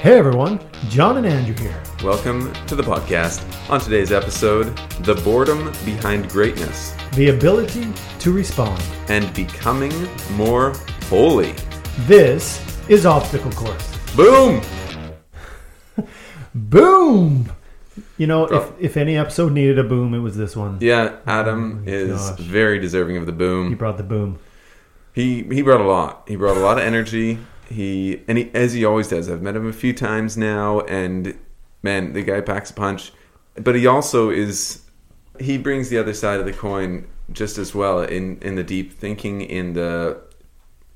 Hey everyone, John and Andrew here. Welcome to the podcast. On today's episode, the boredom behind greatness The ability to respond. and becoming more holy. This is Obstacle Course. Boom! Boom! You know, if, Oh. if any episode needed a boom, it was this one. Yeah, Adam Oh is gosh. very deserving of the boom. He brought the boom. He he brought a lot. He brought a lot of energy. He and he, as he always does. I've met him a few times now, and man, the guy packs a punch. But he also is. He brings the other side of the coin just as well in in the deep thinking, in the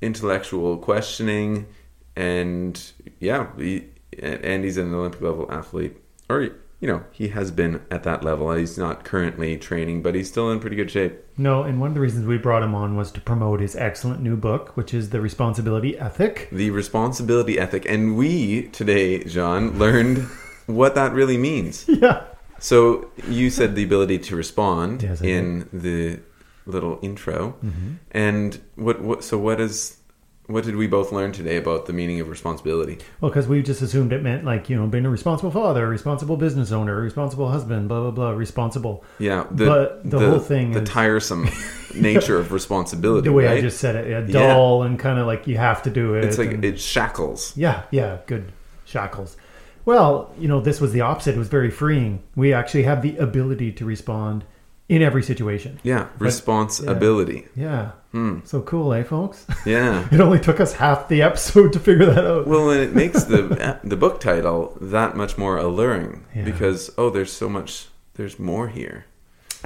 intellectual questioning, and yeah, he, and he's an Olympic level athlete, or you know, he has been at that level. He's not currently training, but he's still in pretty good shape. No, and one of the reasons we brought him on was to promote his excellent new book, which is The Responsibility Ethic. the responsibility ethic. And we today, John, learned what that really means. Yeah. So you said the ability to respond Yes, in the little intro. Mm-hmm. And what, what so what is what did we both learn today about the meaning of responsibility? Well, because we just assumed it meant like, you know, being a responsible father, a responsible business owner, a responsible husband, blah, blah, blah, responsible. Yeah, the But the whole thing the is- tiresome nature of responsibility. The way I just said it, yeah, Yeah. dull and kind of like you have to do it. it's like and- it shackles. Yeah, yeah, good shackles. Well, you know, this was the opposite. It was very freeing. We actually have the ability to respond in every situation. Yeah, responsibility. Yeah. Hmm. So cool, eh, folks? Yeah. it only took us half the episode to figure that out. Well, and it makes the the book title that much more alluring Yeah. because oh, there's so much, there's more here.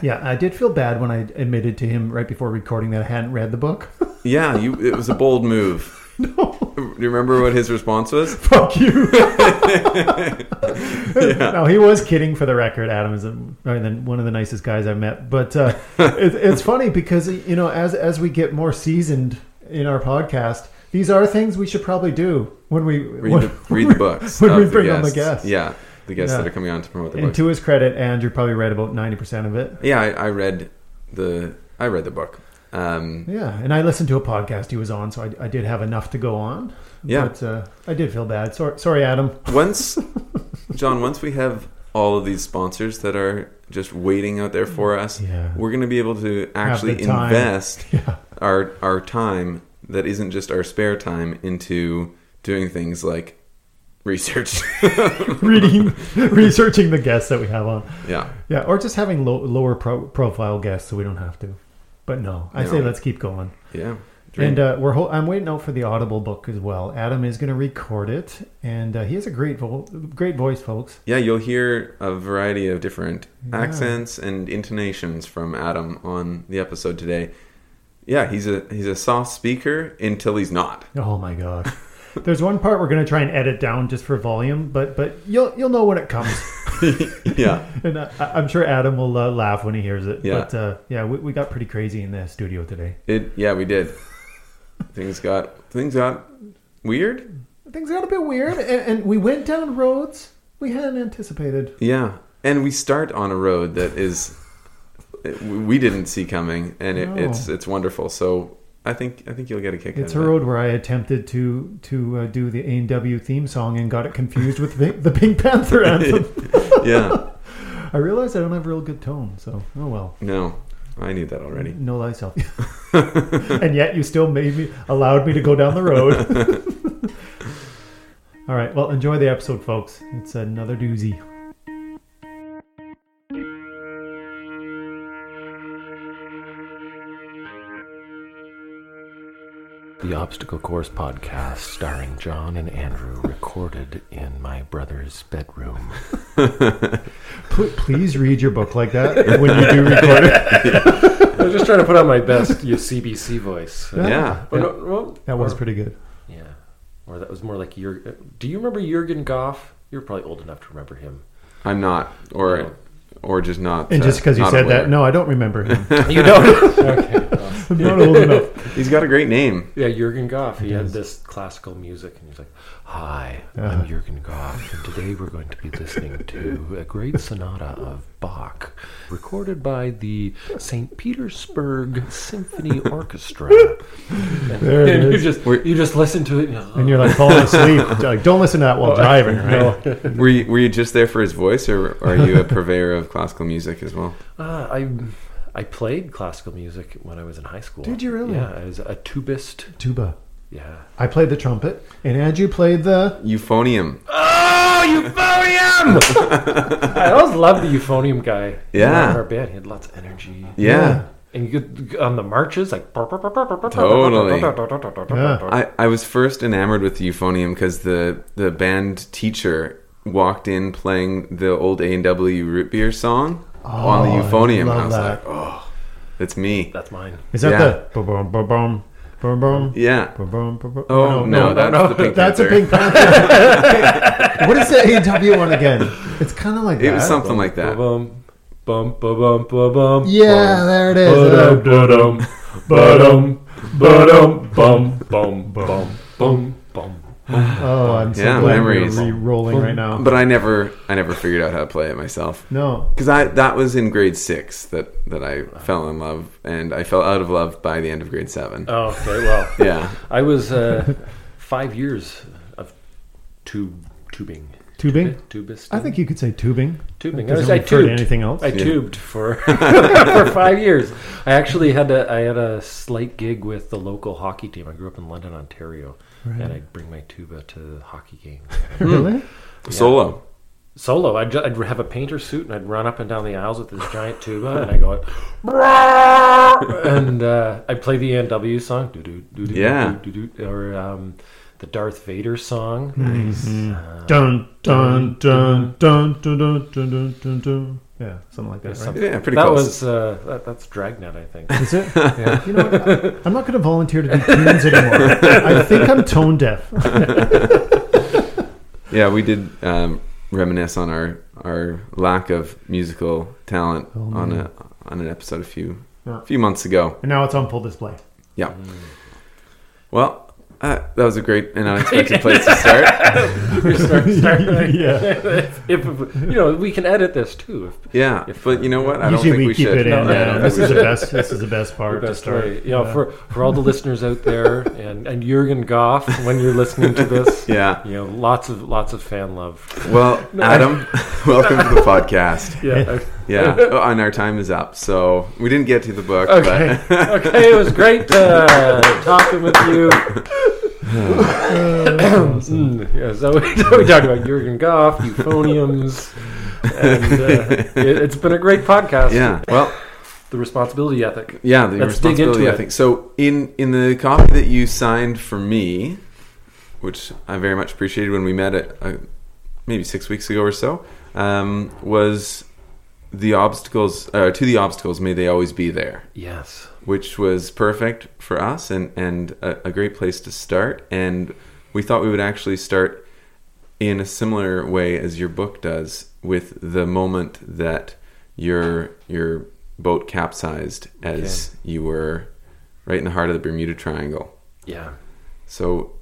yeah, I did feel bad when I admitted to him right before recording that I hadn't read the book. Yeah, you. It was a bold move. no, Do you remember what his response was? fuck you. Yeah. No, he was kidding for the record. Adam is a, one of the nicest guys I've met. But uh, it, it's funny because you know, as as we get more seasoned in our podcast, these are things we should probably do when we Read when, the read the books. when we the bring on the guests. Yeah, the guests Yeah. that are coming on to promote the And books. to his credit, Andrew probably read about ninety percent of it. Yeah, I, I read the I read the book. Um, Yeah, and I listened to a podcast he was on, so I, I did have enough to go on. Yeah. but uh, I did feel bad. Sorry, sorry, Adam. once, John, once we have all of these sponsors that are just waiting out there for us, Yeah. we're going to be able to actually invest Yeah, our our time that isn't just our spare time into doing things like research. reading, researching the guests that we have on. yeah, Yeah, or just having low, lower pro- profile guests so we don't have to. But no, I No. say let's keep going. yeah. Dream. And uh, we're ho- I'm waiting out for the Audible book as well. Adam is going to record it, and uh, he has a great vo- great voice, folks. yeah, you'll hear a variety of different Yeah. accents and intonations from Adam on the episode today. Yeah, he's a he's a soft speaker until he's not. Oh my gosh. There's one part we're going to try and edit down just for volume, but but you'll you'll know when it comes. yeah. and uh, I'm sure Adam will uh, laugh when he hears it. Yeah. But uh, yeah, we, we got pretty crazy in the studio today. It yeah, we did. things got things got weird. Things got a bit weird, and, and we went down roads we hadn't anticipated. Yeah, and we start on a road that is we didn't see coming, and it, No. it's it's wonderful. So I think I think you'll get a kick. It's out a of it. It's a road where I attempted to to uh, do the A and W theme song and got it confused with the, the Pink Panther anthem. yeah. I realized I don't have real good tone, so oh well. No, I knew that already. Know thyself. and yet you still made me allowed me to go down the road. All right, well enjoy the episode, folks. It's another doozy. The Obstacle Course podcast, starring John and Andrew, recorded in my brother's bedroom. Pl- please read your book like that when you do record it. I was just trying to put on my best CBC voice. Yeah. Yeah. Or no- well, That was or- pretty good. Yeah. Or that was more like your. Do you remember Jurgen Gothe? You're probably old enough to remember him. I'm not, or No. Or just not. And uh, just because you said aware. that, no, I don't remember him. You don't? okay. well, I'm not old enough. he's got a great name. yeah, Jurgen Gothe. He He had this classical music, and he's like, "Hi, Uh-huh. I'm Jurgen Gothe, and today we're going to be listening to a great sonata of Bach, recorded by the St. Petersburg Symphony Orchestra." And, There it and you just you just listen to it, and, you're like, And you're like falling asleep. Like, don't listen to that while driving, right? No. Were you, were you just there for his voice, or are you a purveyor of classical music as well? Uh, I I played classical music when I was in high school. Did you really? Yeah, I was a tubist. Tuba. Yeah. I played the trumpet, and Andrew played the. Euphonium. Oh, euphonium! I always loved the euphonium guy. Yeah. in our band, he had lots of energy. Yeah. And you could on the marches like Totally. Yeah. I, I was first enamored with the euphonium because the, the band teacher walked in playing the old A and W root beer song on the Oh, I euphonium, and I love was that. like, oh, that's me. That's mine. Is that Yeah. the. Boom, boom, boom, boom, boom, boom, Yeah. boom, boom, boom, boom? Oh no, that's no. the Pink That's a Panther. Pink Panther. what is the AW one again? It's kind of like that. It was something like that. Bum bum bum bum bum bum. Yeah, there it is. Ba-dum, da-dum, ba-dum, ba-dum, bum, bum, bum, bum, bum. Oh, I'm so Yeah, glad memories. we're re-rolling right now. But I never, I never figured out how to play it myself. no, Because I that was in grade six that that I fell in love, and I fell out of love by the end of grade seven. Oh, okay, well, Yeah, I was uh, five years of tube tubing. tubing. Tubist. I think you could say tubing. tubing. I, was, I tubed. anything else. I Yeah. tubed for for five years. I actually had a I had a slight gig with the local hockey team. I grew up in London, Ontario, right. and I'd bring my tuba to hockey games. really? Yeah. Solo. Solo. I'd, I'd, have a painter suit and I'd run up and down the aisles with this giant tuba and I go, and uh, I'd play the NW song, yeah, or um, the Darth Vader song. Nice. Dun dun dun dun dun dun dun dun. Yeah, something like that. Right? Something- Yeah, pretty that close. was uh, that, that's Dragnet, I think. Is it? yeah. You know, what? I'm not going to volunteer to do tunes anymore. I think I'm tone deaf. Yeah, we did um, reminisce on our our lack of musical talent Oh, on a on an episode a few Yeah. few months ago. And now it's on full display. Yeah. Well, uh, that was a great and unexpected place to start. start, start, yeah. if, if, you know, we can edit this too. If, Yeah, If- but you know what? I don't Usually think we, we, keep should. it in. No, Yeah, I this is the best. This is the best part the to start. way, you know, Yeah. for for all the listeners out there, and and Jurgen Gothe, when you're listening to this, Yeah. you know, lots of lots of fan love. Well, Adam, welcome to the podcast. Yeah. Yeah, oh, and our time is up, so we didn't get to the book. Okay. But okay, it was great uh, talking with you. Mm, yeah, so we, so we talked about Jurgen Gothe, euphoniums, and uh, it, it's been a great podcast. yeah, well, the responsibility ethic. yeah, the Let's dig into responsibility. I it. so. In in the copy that you signed for me, which I very much appreciated when we met it uh, maybe six weeks ago or so, um, was the obstacles uh, to the obstacles may they always be there. Yes. which was perfect for us and and a, a great place to start. And we thought we would actually start in a similar way as your book does, with the moment that your your boat capsized as you were right in the heart of the Bermuda Triangle. Yeah. So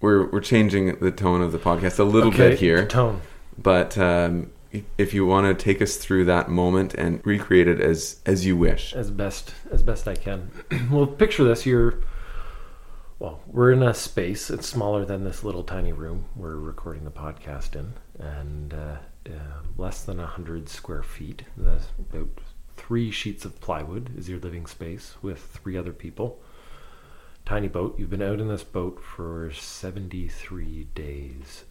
we're we're changing the tone of the podcast a little Okay, bit here, Tone. but. Um, if you want to take us through that moment and recreate it as as you wish, as best as best I can. well, picture this: you're well, we're in a space. It's smaller than this little tiny room we're recording the podcast in, and uh, uh, less than a hundred square feet. That's about three sheets of plywood is your living space with three other people. Tiny boat. You've been out in this boat for seventy-three days.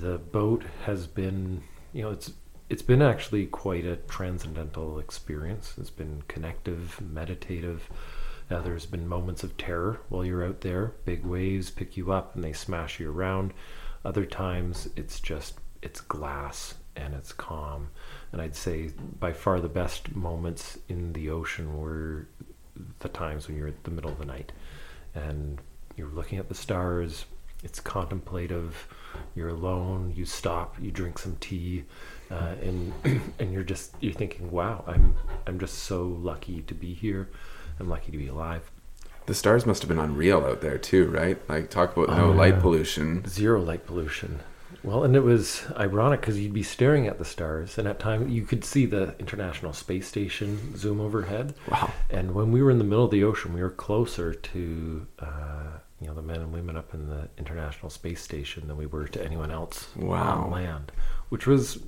The boat has been, you know, it's it's been actually quite a transcendental experience. It's been connective, meditative. Uh, there's been moments of terror while you're out there. Big waves pick you up and they smash you around. Other times it's just it's glass and it's calm. And I'd say by far the best moments in the ocean were the times when you're at the middle of the night and you're looking at the stars. It's contemplative. You're alone. You stop. You drink some tea, uh, and and you're just you're thinking, wow, I'm I'm just so lucky to be here. I'm lucky to be alive. The stars must have been unreal out there too, right? Like talk about no Oh, light yeah. pollution. Zero light pollution. Well, and it was ironic because you'd be staring at the stars, and at time you could see the International Space Station zoom overhead. Wow. And when we were in the middle of the ocean, we were closer to uh, you know the men and women up in the International Space Station than we were to anyone else Wow. on land, which was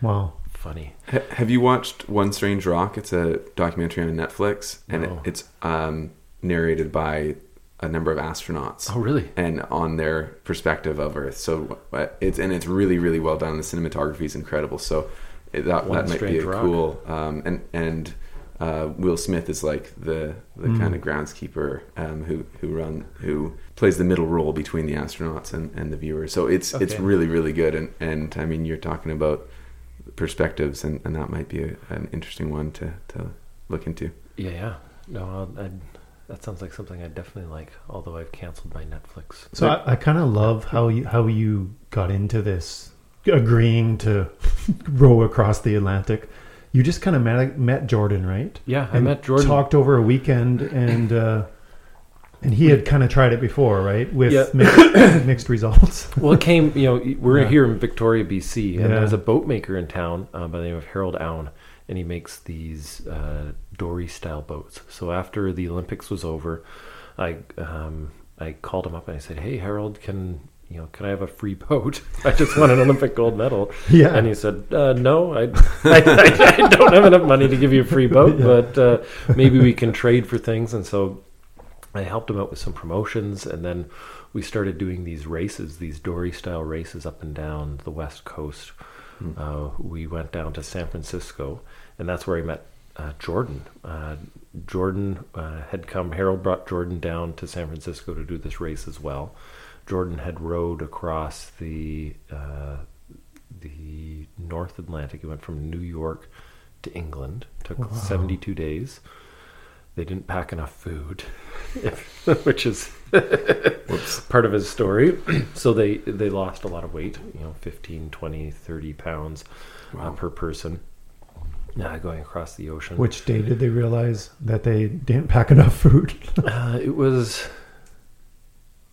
Wow. funny. Ha- have you watched One Strange Rock? It's a documentary on Netflix, and No. it, it's um, narrated by a number of astronauts. Oh, really? and on their perspective of Earth. So uh, it's and it's really really well done. The cinematography is incredible. So that One that might be a Rock. cool. Um, and and uh, Will Smith is like the the Mm. kind of groundskeeper um, who who run who plays the middle role between the astronauts and, and the viewers. So it's it's really really good. And and I mean you're talking about perspectives, and, and that might be a, an interesting one to to look into. Yeah, yeah. No, I'll, that sounds like something I'd definitely like. Although I've canceled my Netflix. So I, I kind of love how you how you got into this, agreeing to row across the Atlantic. You just kind of met met Jordan, right? yeah, I And met Jordan. Talked over a weekend, and uh, and he had kind of tried it before, right? With Yeah. mixed, mixed results. well, it came. You know, we're Yeah. here in Victoria, BC, and Yeah. there's a boat maker in town uh, by the name of Harold Owen, and he makes these uh, dory style boats. So after the Olympics was over, I um, I called him up and I said, "Hey, Harold, can you know can I have a free boat? I just won an Olympic gold medal." Yeah. And he said, uh, "No, I, I, I, don't have enough money to give you a free boat, Yeah. but uh, maybe we can trade for things." And so I helped him out with some promotions, and then we started doing these races, these dory style races up and down the west coast. Uh, we went down to San Francisco, and that's where I met uh, Jordan. Uh, Jordan uh, had come. Harold brought Jordan down to San Francisco to do this race as well. Jordan had rowed across the uh, the North Atlantic. He went from New York to England. Took Wow. 72 days. They didn't pack enough food, which is part of his story. so they they lost a lot of weight, you know, 15, 20, 30 pounds uh, per person uh, going across the ocean. Which day did they realize that they didn't pack enough food? uh, it was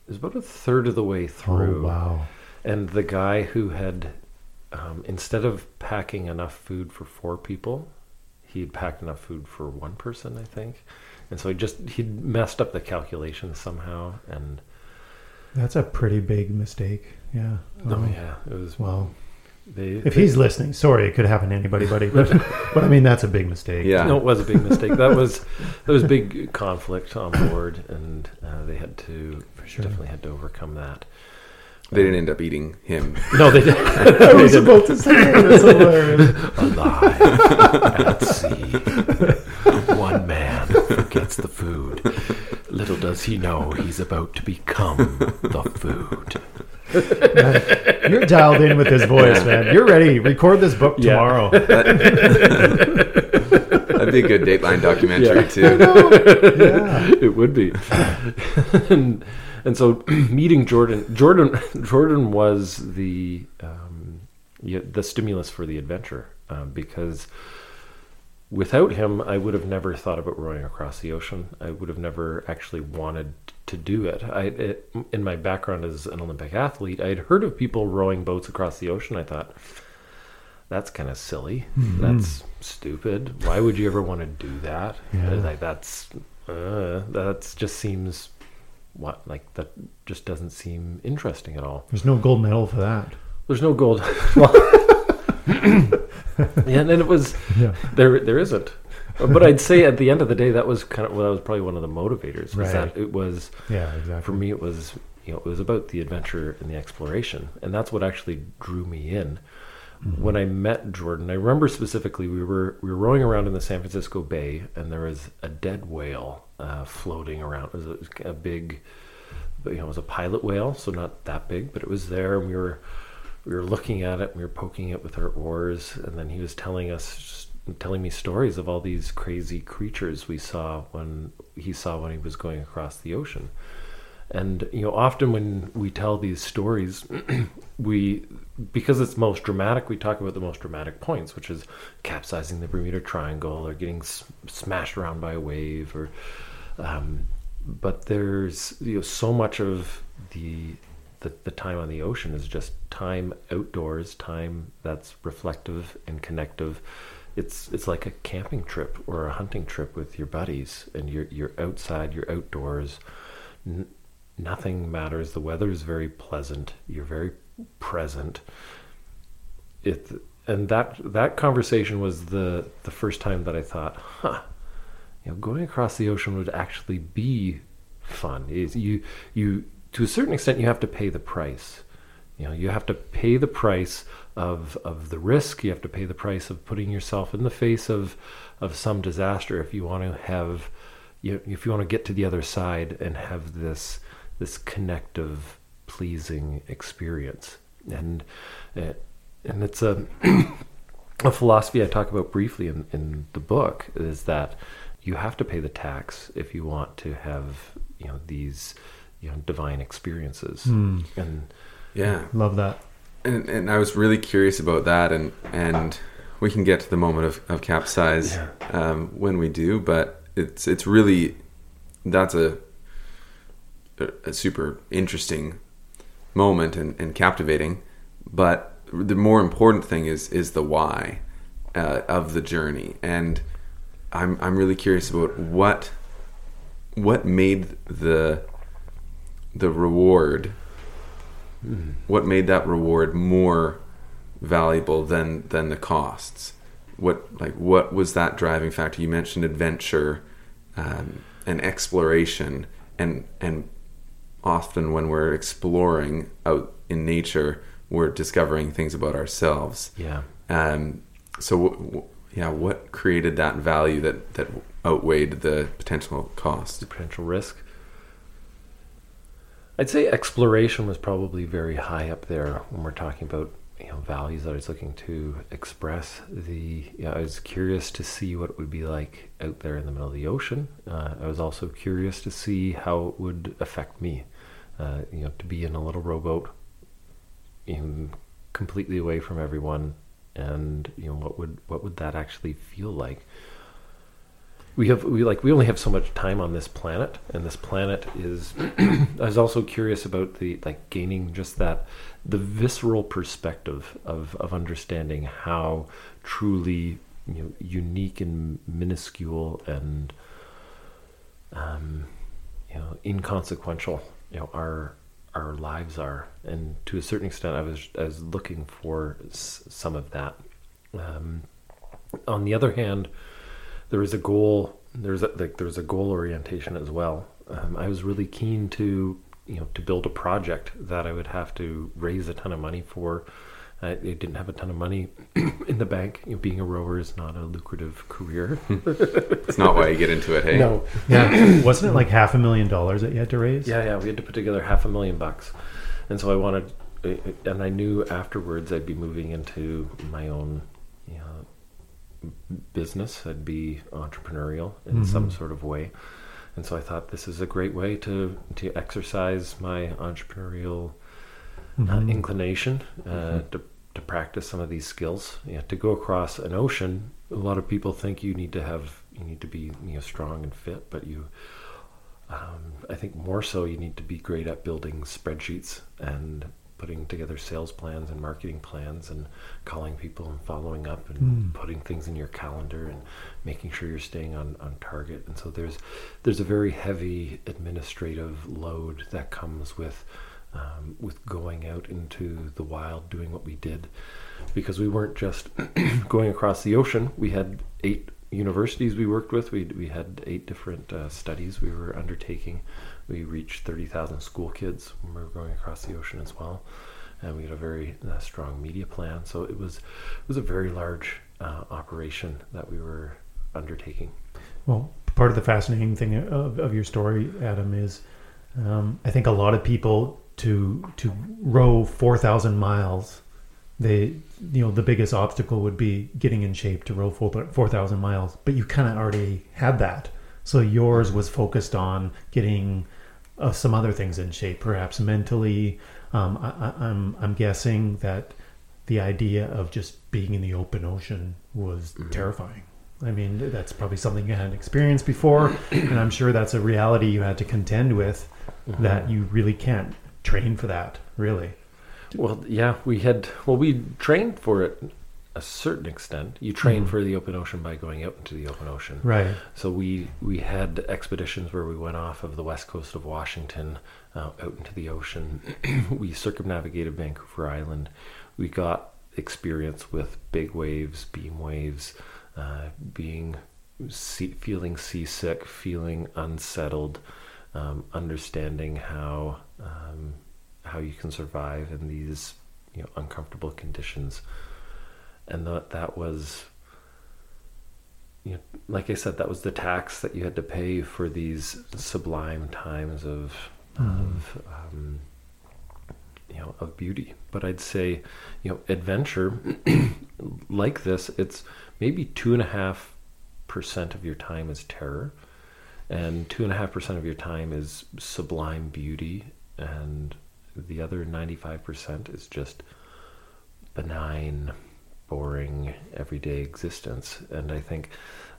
was about a third of the way through. Oh wow! And the guy who had, um, instead of packing enough food for four people, he had packed enough food for one person, I think. And so he just he'd messed up the calculations somehow. And That's a pretty big mistake. Yeah. oh yeah, it was. Well, They, if he's listening, sorry, it could happen to anybody, buddy. But, but I mean, that's a big mistake. Yeah. no, it was a big mistake. That was that was big conflict on board, and uh, they had to sure. definitely had to overcome that. They didn't end up eating him. No, they didn't. I was about to say that's hilarious. alive at sea. One man forgets the food. Little does he know he's about to become the food. You're dialed in with this voice, man. You're ready. Record this book Yeah. tomorrow. That'd be a good Dateline documentary Yeah. too. yeah. It would be. and, and so meeting Jordan, Jordan, Jordan was the um, the stimulus for the adventure um, because without him, I would have never thought about rowing across the ocean. I would have never actually wanted to do it. I, it, in my background as an Olympic athlete, I had heard of people rowing boats across the ocean. I thought, that's kind of silly. That's stupid. Why would you ever want to do that? Yeah. Like that's uh, that's just seems what like that just doesn't seem interesting at all. There's no gold medal for that. There's no gold. well, yeah, and it was Yeah. there. There isn't. But I'd say at the end of the day, that was kind of well, that was probably one of the motivators. Was Right. that it was Yeah, exactly. for me? It was you know it was about the adventure and the exploration, and that's what actually drew me in. When I met Jordan, I remember specifically we were we were rowing around in the San Francisco Bay, and there was a dead whale uh, floating around. It was a, a big, you know, it was a pilot whale, so not that big, but it was there, and we were we were looking at it, we were poking it with our oars, and then he was telling us, telling me stories of all these crazy creatures we saw when he saw when he was going across the ocean. And you know, often when we tell these stories, we because it's most dramatic, we talk about the most dramatic points, which is capsizing the Bermuda Triangle or getting smashed around by a wave, or um, but there's you know so much of the, the the time on the ocean is just time outdoors, time that's reflective and connective. It's it's like a camping trip or a hunting trip with your buddies, and you're you're outside, you're outdoors. N- nothing matters. The weather is very pleasant. You're very present. It and that that conversation was the the first time that I thought, huh, you know, going across the ocean would actually be fun. Is you you to a certain extent you have to pay the price. You know, you have to pay the price of of the risk. You have to pay the price of putting yourself in the face of of some disaster if you want to have you if you want to get to the other side and have this this connective, pleasing experience. And uh, and it's a a philosophy I talk about briefly in, in the book is that you have to pay the tax if you want to have you know these you know divine experiences Hmm. and Yeah. Love that. And, and I was really curious about that, and and we can get to the moment of, of capsize Yeah. um, when we do, but it's it's really that's a a, a super interesting moment and, and captivating. But the more important thing is is the why uh, of the journey, and I'm I'm really curious about what what made the the reward. What made that reward more valuable than than the costs? What like what was that driving factor? You mentioned adventure um, and exploration and and often when we're exploring out in nature we're discovering things about ourselves. Yeah. Um, so w- w- yeah what created that value that that outweighed the potential cost? Potential risk. I'd say exploration was probably very high up there when we're talking about you know values that I was looking to express. The you know, I was curious to see what it would be like out there in the middle of the ocean. Uh, I was also curious to see how it would affect me. Uh, you know, to be in a little rowboat, completely away from everyone, and you know what would what would that actually feel like? We have we like we only have so much time on this planet and this planet is i was also curious about the like gaining just that the visceral perspective of of understanding how truly you know unique and minuscule and um you know inconsequential you know our our lives are. And to a certain extent i was i was looking for s- some of that. Um on the other hand there was a goal there's a, like there's a goal orientation as well um, i was really keen to you know to build a project that i would have to raise a ton of money for I, I didn't have a ton of money in the bank. You know, being a rower is not a lucrative career. it's not why you get into it hey no, Yeah. Wasn't it like half a million dollars that you had to raise? Yeah, yeah, we had to put together half a million bucks, and so I wanted, and I knew afterwards I'd be moving into my own, you know, business. I'd be entrepreneurial in some sort of way, and so I thought this is a great way to to exercise my entrepreneurial uh, inclination uh, to to practice some of these skills. Yeah, to go across an ocean, a lot of people think you need to have you need to be you know strong and fit, but you um, I think more so you need to be great at building spreadsheets and putting together sales plans and marketing plans and calling people and following up and putting things in your calendar and making sure you're staying on, on target. And so there's there's a very heavy administrative load that comes with um, with going out into the wild doing what we did because we weren't just going across the ocean. We had eight universities we worked with. We we had eight different uh, studies we were undertaking. We reached thirty thousand school kids when we were going across the ocean as well, and we had a very uh, strong media plan. So it was it was a very large uh, operation that we were undertaking. Well, part of the fascinating thing of, of your story, Adam, is um, I think a lot of people to to row four thousand miles, they you know the biggest obstacle would be getting in shape to row four four thousand miles. But you kind of already had that, so yours was focused on getting uh, some other things in shape, perhaps mentally. Um, I, I, I'm I'm guessing that the idea of just being in the open ocean was terrifying. I mean, that's probably something you hadn't experienced before, and I'm sure that's a reality you had to contend with. That you really can't train for that, really. Well, yeah, we had. Well, we trained for it a certain extent. You train for the open ocean by going out into the open ocean. Right. So we we had expeditions where we went off of the west coast of Washington uh, out into the ocean. we circumnavigated Vancouver Island. We got experience with big waves, beam waves, uh, being sea, feeling seasick, feeling unsettled, um, understanding how um, how you can survive in these you know uncomfortable conditions, and that that was you know, like I said, that was the tax that you had to pay for these sublime times of, of um, you know, of beauty. But I'd say, you know, adventure like this, it's maybe two and a half percent of your time is terror, and two and a half percent of your time is sublime beauty, and the other ninety-five percent is just benign boring everyday existence and i think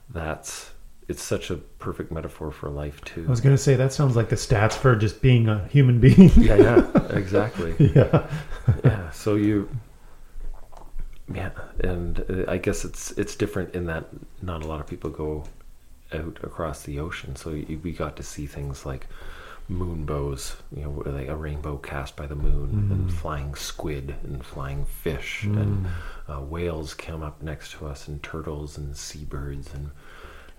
that's it's such a perfect metaphor for life too I was going to say that sounds like the stats for just being a human being. yeah yeah exactly yeah. yeah so you yeah and uh, i guess it's it's different in that not a lot of people go out across the ocean so you, we got to see things like moon bows you know like a rainbow cast by the moon and flying squid and flying fish and uh, whales came up next to us and turtles and seabirds and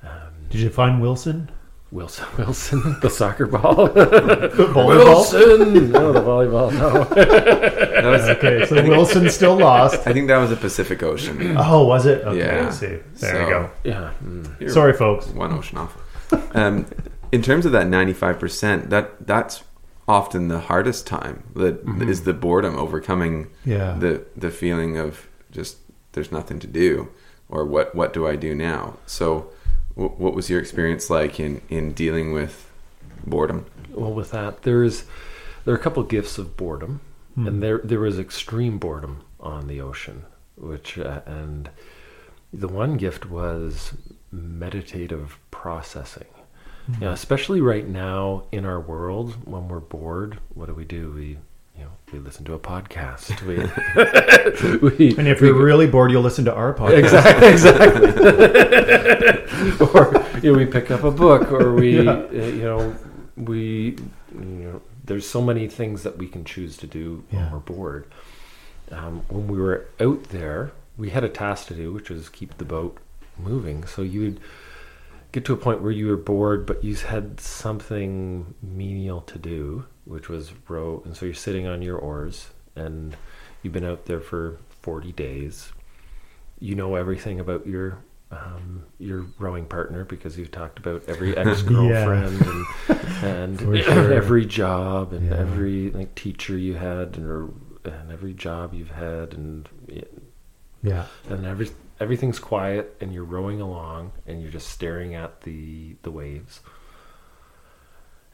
um, Did you find Wilson? Wilson, Wilson, the soccer ball. The volleyball? Wilson, no, the volleyball. No, That was, Okay, so Wilson still lost. I think that was the Pacific Ocean. Oh, was it? Okay, Yeah. I see. There So- you go. yeah, mm. Sorry, folks. one ocean off. Um, in terms of that ninety-five percent, that that's often the hardest time. That is the boredom, overcoming Yeah. the the feeling of just there's nothing to do, or what what do I do now? So, w- what was your experience like in in dealing with boredom? Well, with that, there's there are a couple of gifts of boredom, Hmm. and there there was extreme boredom on the ocean, which uh, and the one gift was meditative processing. Hmm. You know, especially right now in our world, when we're bored, what do we do? We you know we listen to a podcast. We, we And if we you're really bored, you'll listen to our podcast. exactly, exactly. or you know, we pick up a book, or we, Yeah. uh, you know, we, you know, there's so many things that we can choose to do when we're bored. Um, when we were out there, we had a task to do, which was keep the boat moving. So you would get to a point where you were bored, but you had something menial to do, which was row. And so you're sitting on your oars, and you've been out there for 40 days. You know everything about your um, your rowing partner because you've talked about every ex girlfriend and, and sure. every job and Yeah. every like teacher you had and, and every job you've had and Yeah. and every everything's quiet and you're rowing along and you're just staring at the the waves.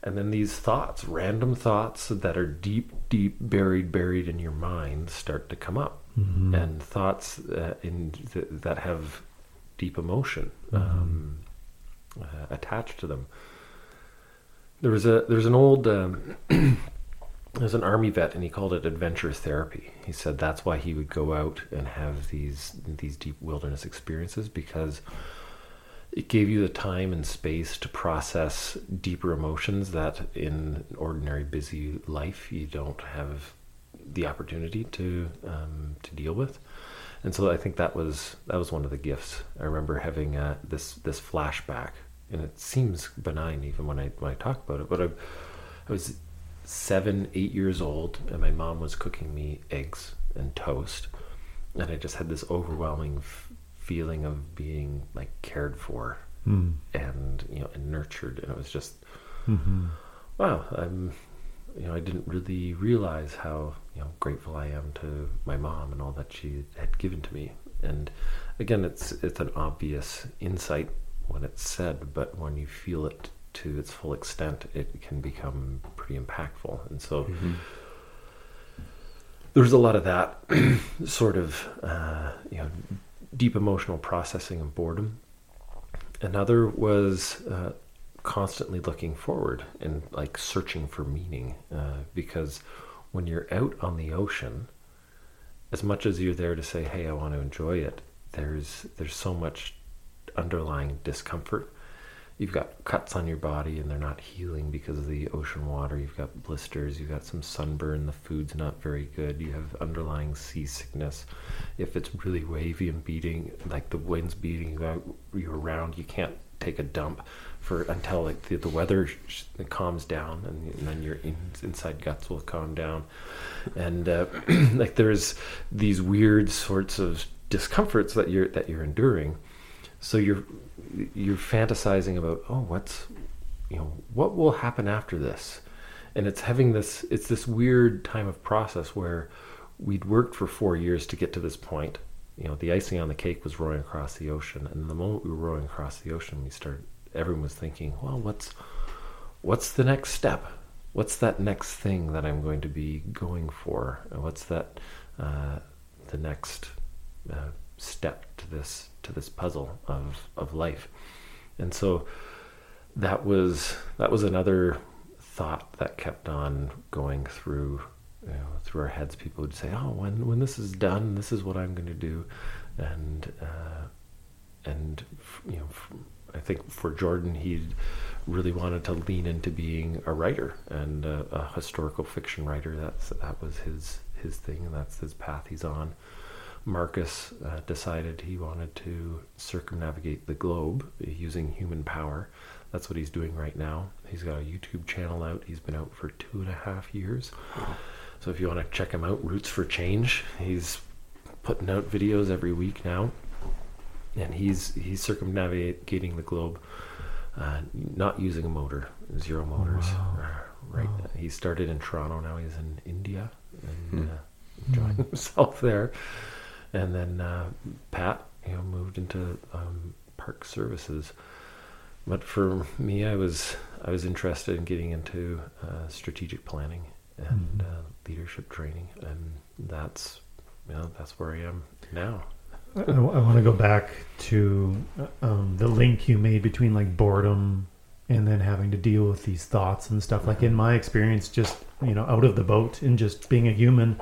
And then these thoughts random thoughts that are deep deep buried buried in your mind start to come up. Mhm. and thoughts uh, in th- that have deep emotion um, uh, attached to them. There was a there's an old um, there's an army vet and he called it adventure therapy he said that's why he would go out and have these these deep wilderness experiences because it gave you the time and space to process deeper emotions that in ordinary busy life you don't have the opportunity to um, to deal with and so I think that was that was one of the gifts. I remember having uh, this this flashback, and it seems benign even when I when I talk about it. But I, I was seven, eight years old, and my mom was cooking me eggs and toast, and I just had this overwhelming f- feeling of being like cared for Mm. and you know and nurtured, and it was just hmm wow. I'm you know I didn't really realize how you know grateful I am to my mom and all that she had given to me. And again, it's it's an obvious insight when it's said, but when you feel it to its full extent, it can become pretty impactful. And so Mm-hmm. there's a lot of that sort of uh, you know deep emotional processing and boredom. Another was uh, constantly looking forward and like searching for meaning uh, because when you're out on the ocean, as much as you're there to say, "Hey, I want to enjoy it," there's there's so much underlying discomfort. You've got cuts on your body and they're not healing because of the ocean water. You've got blisters. You've got some sunburn. The food's not very good. You have underlying seasickness. If it's really wavy and beating, like the wind's beating you around, you can't take a dump for until like the, the weather sh- calms down, and, and then your in, inside guts will calm down. And uh, like there's these weird sorts of discomforts that you're that you're enduring so you're you're fantasizing about oh what's you know what will happen after this? And it's having this it's this weird time of process where we'd worked for four years to get to this point. You know the icing on the cake was rowing across the ocean. And the moment we were rowing across the ocean we started everyone was thinking well what's what's the next step? What's that next thing that i'm going to be going for? What's that uh, the next uh, step to this to this puzzle of of life. And so that was that was another thought that kept on going through you know, through our heads. People would say oh when when this is done this is what i'm going to do. And uh, and you know i think for jordan he really wanted to lean into being a writer and uh, a historical fiction writer. That's that was his his thing and that's his path he's on Markus uh, decided he wanted to circumnavigate the globe using human power. That's what he's doing right now. He's got a YouTube channel out. He's been out for two and a half years. So if you want to check him out, Routes for Change, he's putting out videos every week now, and he's he's circumnavigating the globe, uh, not using a motor, zero motors. Uh, Right. He started in Toronto. Now he's in India and Hmm. uh, enjoying himself there. And then uh, Pat, you know, moved into um, park services. But for me, I was I was interested in getting into uh, strategic planning and uh, leadership training, and that's you know that's where I am now. I, I want to go back to um, the link you made between like boredom and then having to deal with these thoughts and stuff. Like in my experience, just you know, out of the boat and just being a human,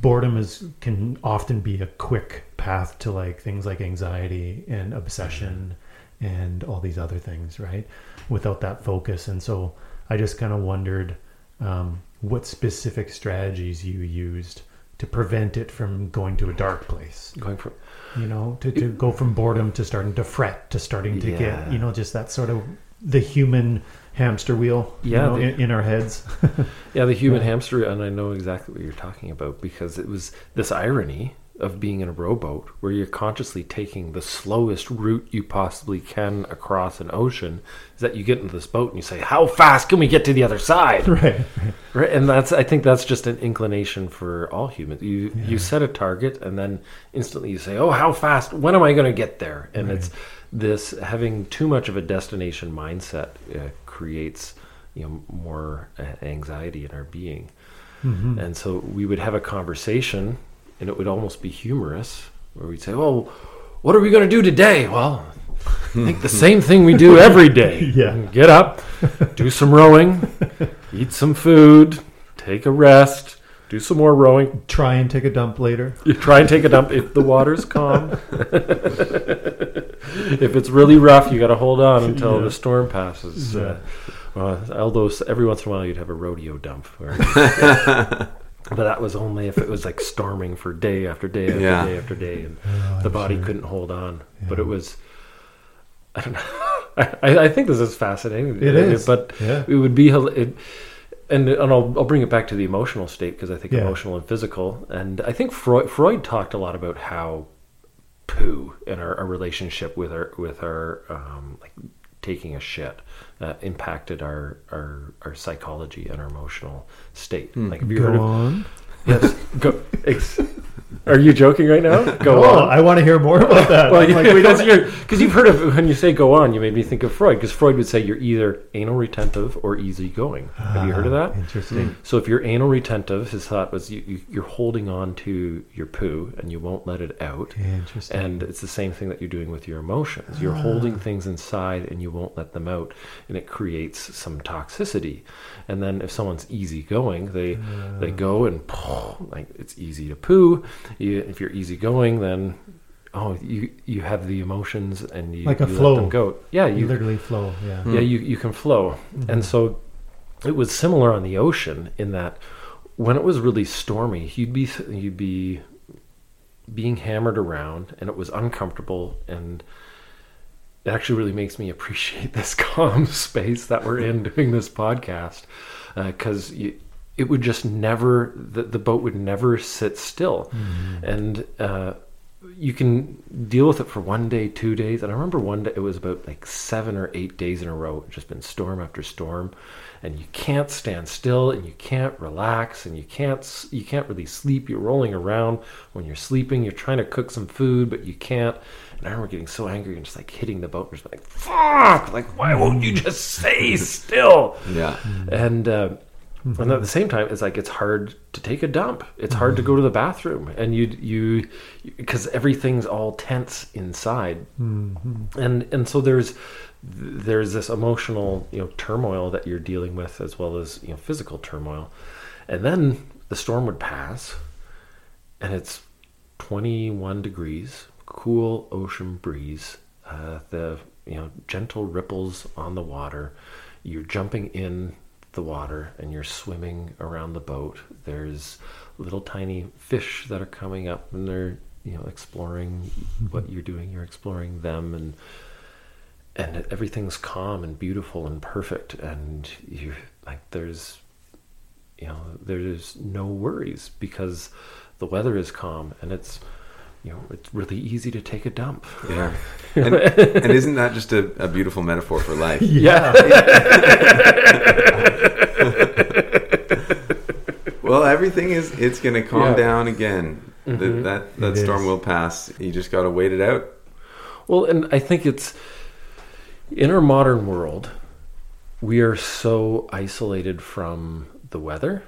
boredom is can often be a quick path to like things like anxiety and obsession and all these other things, right? Without that focus, and so I just kind of wondered um, what specific strategies you used to prevent it from going to a dark place Going from you know to, to go from boredom to starting to fret to starting to Yeah. get you know just that sort of the human hamster wheel you Yeah, know, the- in, in our heads Yeah, the human Yeah. hamster, and I know exactly what you're talking about because it was this irony of being in a rowboat where you're consciously taking the slowest route you possibly can across an ocean. Is that you get into this boat and you say, "How fast can we get to the other side?" right Right, and that's I think that's just an inclination for all humans. You Yeah. you set a target and then instantly you say, "Oh, how fast? When am I going to get there?" And Right. it's this having too much of a destination mindset uh, creates you know more uh, anxiety in our being. Mhm. And so we would have a conversation, and it would almost be humorous, where we'd say, "Well, what are we going to do today?" Well, I think the same thing we do every day. Yeah. Get up, do some rowing, eat some food, take a rest, do some more rowing. try and take a dump later You try and take a dump if the water's calm. if it's really rough, you got to hold on until Yeah. the storm passes. Yeah. Uh, well, although every once in a while you'd have a rodeo dump. Where, but that was only if it was like storming for day after day after Yeah. day after day, and Oh, the body sure. couldn't hold on. But it was, I don't know. I, I think this is fascinating. It is. but yeah it would be it, and and I'll I'll bring it back to the emotional state because I think Yeah. emotional and physical and I think Freud Freud talked a lot about how poo and our, our relationship with our with our um, like taking a shit uh, impacted our, our our psychology and our emotional state. Hmm. Like have you go heard of on yes go ex, Are you joking right now? Go Oh, on. I want to hear more about that. Well, like, we because you've heard of when you say go on, you made me think of Freud. Because Freud would say you're either anal retentive or easygoing. Have you heard of that? Ah, Interesting. So if you're anal retentive, his thought was you, you, you're holding on to your poo and you won't let it out. Interesting. And it's the same thing that you're doing with your emotions. You're holding things inside and you won't let them out, and it creates some toxicity. And then if someone's easygoing, they they go and like it's easy to poo. You, if you're easygoing, then oh you you have the emotions and you Like a you let flow. them go. Yeah, you you literally flow. Yeah. yeah you, you can flow mm-hmm. and so it was similar on the ocean in that when it was really stormy you'd be you'd be being hammered around and it was uncomfortable and it actually really makes me appreciate this calm space that we're in doing this podcast uh, because it would just never the, the boat would never sit still. And uh, you can deal with it for one day two days. And i remember one day it was about like seven or eight days in a row just been storm after storm. And you can't stand still and you can't relax and you can't you can't really sleep. You're rolling around when you're sleeping. You're trying to cook some food but you can't. And I remember getting so angry and just like hitting the boat and just like fuck! Like why won't you just stay still? Yeah. and uh, Mm-hmm. and at the same time it's like it's hard to take a dump. It's hard to mm-hmm. go to the bathroom. And you you because everything's all tense inside. Mm-hmm. And and so there's there's this emotional you know turmoil that you're dealing with as well as you know physical turmoil. And then the storm would pass and it's 21 degrees cool ocean breeze uh, the you know gentle ripples on the water. You're jumping in the water and you're swimming around the boat there's little tiny fish that are coming up and they're you know exploring mm-hmm. what you're doing you're exploring them and and everything's calm and beautiful and perfect and you like there's you know there's no worries because the weather is calm and it's you know it's really easy to take a dump Yeah. And, and isn't that just a, a beautiful metaphor for life? yeah Well, everything is it's going to calm Yeah. down again. Th- Mhm. that that It storm is. will pass. You just got to wait it out. Well, and I think it's in our modern world, we are so isolated from the weather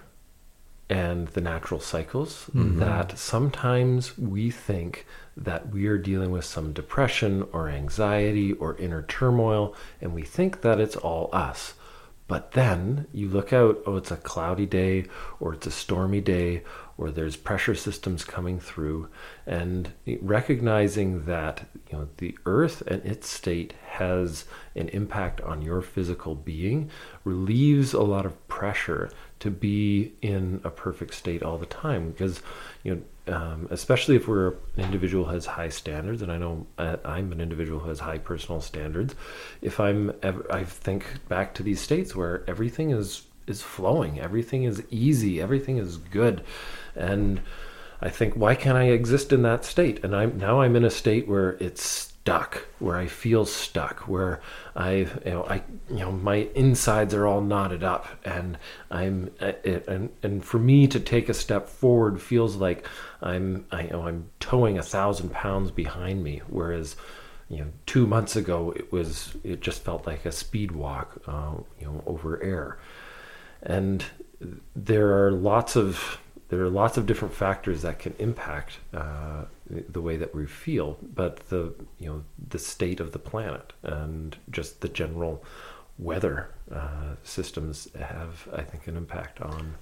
and the natural cycles that sometimes we think that we are dealing with some depression or anxiety or inner turmoil, and we think that it's all us. But then you look out, oh, it's a cloudy day, or it's a stormy day, or there's pressure systems coming through, and recognizing that you know the Earth and its state has an impact on your physical being relieves a lot of pressure to be in a perfect state all the time because you know um, especially if we're an individual has high standards and i know uh, i'm an individual who has high personal standards. If i'm ever i think back to these states where everything is is flowing everything is easy everything is good. And i think why can't i exist in that state? And i'm now i'm in a state where it's stuck where i feel stuck where i you know i you know my insides are all knotted up and i'm and and for me to take a step forward feels like i'm i you know i'm towing a thousand pounds behind me whereas you know two months ago it was it just felt like a speed walk uh, you know over air. And there are lots of there are lots of different factors that can impact uh, the way that we feel, but the you know the state of the planet and just the general weather uh, systems have, I think, an impact on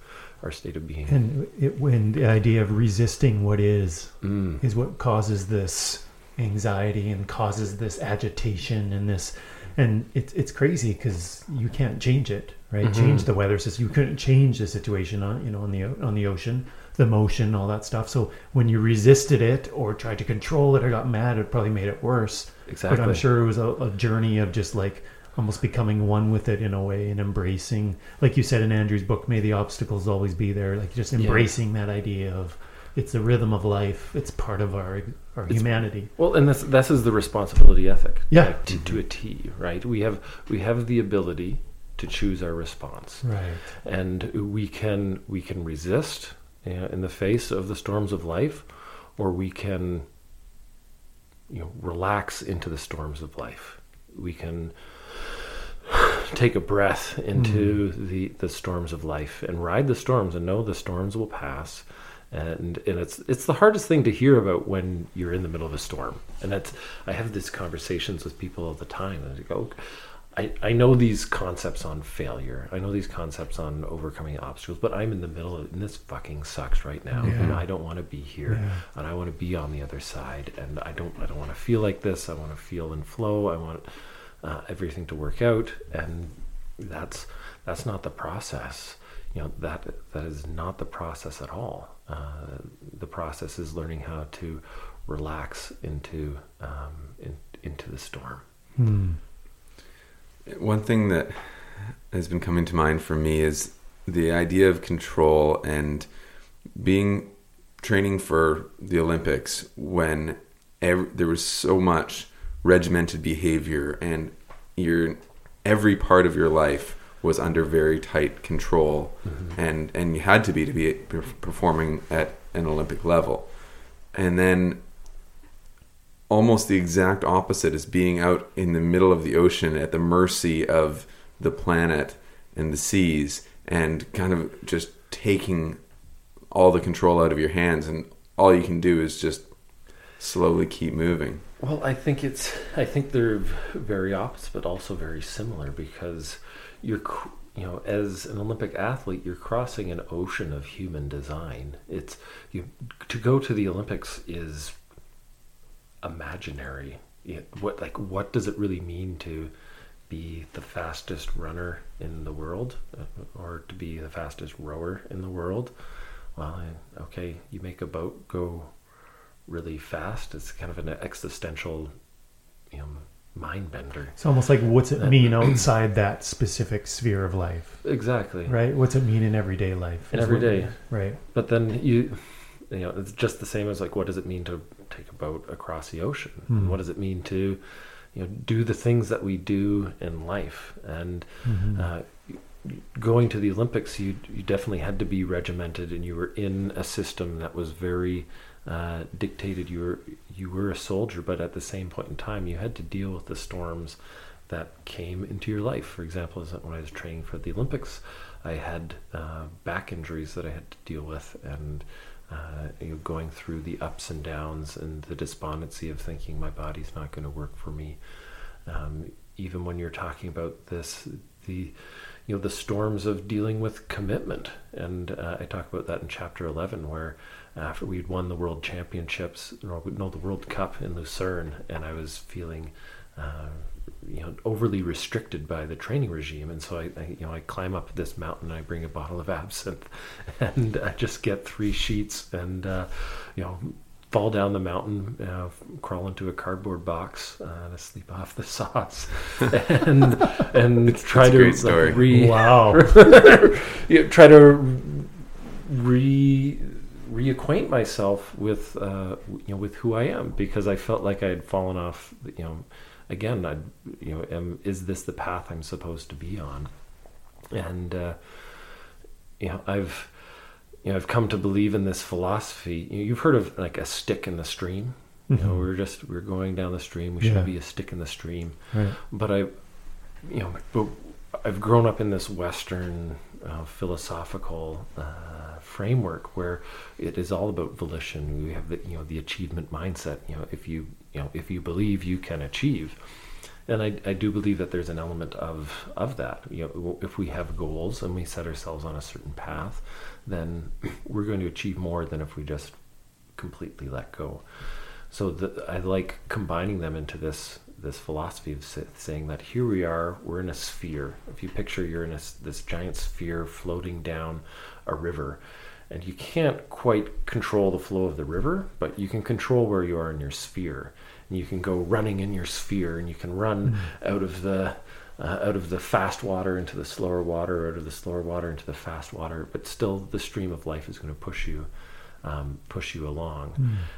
our state of being. And it, when the idea of resisting what is Mm. is what causes this anxiety and causes this agitation and this and it's it's crazy because you can't change it right Mhm. change the weather system you couldn't change the situation on you know on the on the ocean the motion all that stuff so when you resisted it or tried to control it or got mad it probably made it worse Exactly. but i'm sure it was a, a journey of just like almost becoming one with it in a way and embracing like you said in andrew's book may the obstacles always be there like just Yeah. embracing that idea of it's the rhythm of life it's part of our our It's- humanity Well, and this this is the responsibility ethic. Yeah. like, to, to mm-hmm. a T, right? We have we have the ability to choose our response. right and we can we can resist in the face of the storms of life or we can you know relax into the storms of life. We can take a breath into hmm. the the storms of life and ride the storms and know the storms will pass. And and it's it's the hardest thing to hear about when you're in the middle of a storm. And that's i have these conversations with people all the time. And i go I, I know these concepts on failure. I know these concepts on overcoming obstacles, but I'm in the middle of and this fucking sucks right now. And I don't want to be here. Yeah. And I want to be on the other side. And I don't I don't want to feel like this. I want to feel in flow. I want uh, everything to work out. And that's that's not the process. You know that that is not the process at all. Uh, the process is learning how to relax into um, in, into the storm. Hmm. One thing that has been coming to mind for me is the idea of control and being training for the Olympics when ev- there was so much regimented behavior and your every part of your life was under very tight control mm-hmm. and and you had to be to be performing at an Olympic level. And then almost the exact opposite is being out in the middle of the ocean at the mercy of the planet and the seas and kind of just taking all the control out of your hands and all you can do is just slowly keep moving Well, I think it's I think they're very opposite, but also very similar because you're you know as an Olympic athlete, you're crossing an ocean of human design. It's you to go to the Olympics is imaginary. You- What like what does it really mean to be the fastest runner in the world uh, or to be the fastest rower in the world? Well, okay, you make a boat go really fast. It's kind of an existential, you know, mind bender. It's almost like what's it mean outside that specific sphere of life, Exactly. right? What's it mean in everyday life? In is what- everyday. right? But then you, you know, it's just the same as like, what does it mean to take a boat across the ocean? Hmm. And what does it mean to, you know, do the things that we do in life? And Mhm. uh, going to the Olympics, you you definitely had to be regimented, and you were in a system that was very uh, dictated. You were you were a soldier, but at the same point in time, you had to deal with the storms that came into your life. For example, is that when I was training for the Olympics, I had uh, back injuries that I had to deal with, and uh, you know, going through the ups and downs and the despondency of thinking my body's not going to work for me. Um, even when you're talking about this, the you know the storms of dealing with commitment, and uh, I talk about that in chapter eleven, where after we'd won the world championships, no the World Cup in Lucerne, and I was feeling. Uh, you know, overly restricted by the training regime, and so I, I, you know, I climb up this mountain. I bring a bottle of absinthe, and I just get three sheets, and uh, you know, fall down the mountain, uh, crawl into a cardboard box, uh, to sleep off the sauce, and and try to like, re Wow. you know, try to re reacquaint myself with uh, you know with who I am because I felt like I had fallen off. You know, again, I you know, am, is this the path I'm supposed to be on? And uh, you know, I've you know I've come to believe in this philosophy. You've heard of like a stick in the stream. You know, Mhm. we're just we're going down the stream. We Yeah. should be a stick in the stream Right. but I, you know, but I've grown up in this Western uh, philosophical uh, framework where it is all about volition. We have the you know the achievement mindset. You know, if you you know if you believe, you can achieve. And I, I do believe that there's an element of of that. You know, if we have goals and we set ourselves on a certain path, then we're going to achieve more than if we just completely let go. So the, I like combining them into this this philosophy of saying that here we are, we're in a sphere. If you picture you're in a this giant sphere floating down a river, and you can't quite control the flow of the river, but you can control where you are in your sphere, you can go running in your sphere, and you can run out of the uh, out of the fast water into the slower water, out of the slower water into the fast water, but still the stream of life is going to push you um, push you along.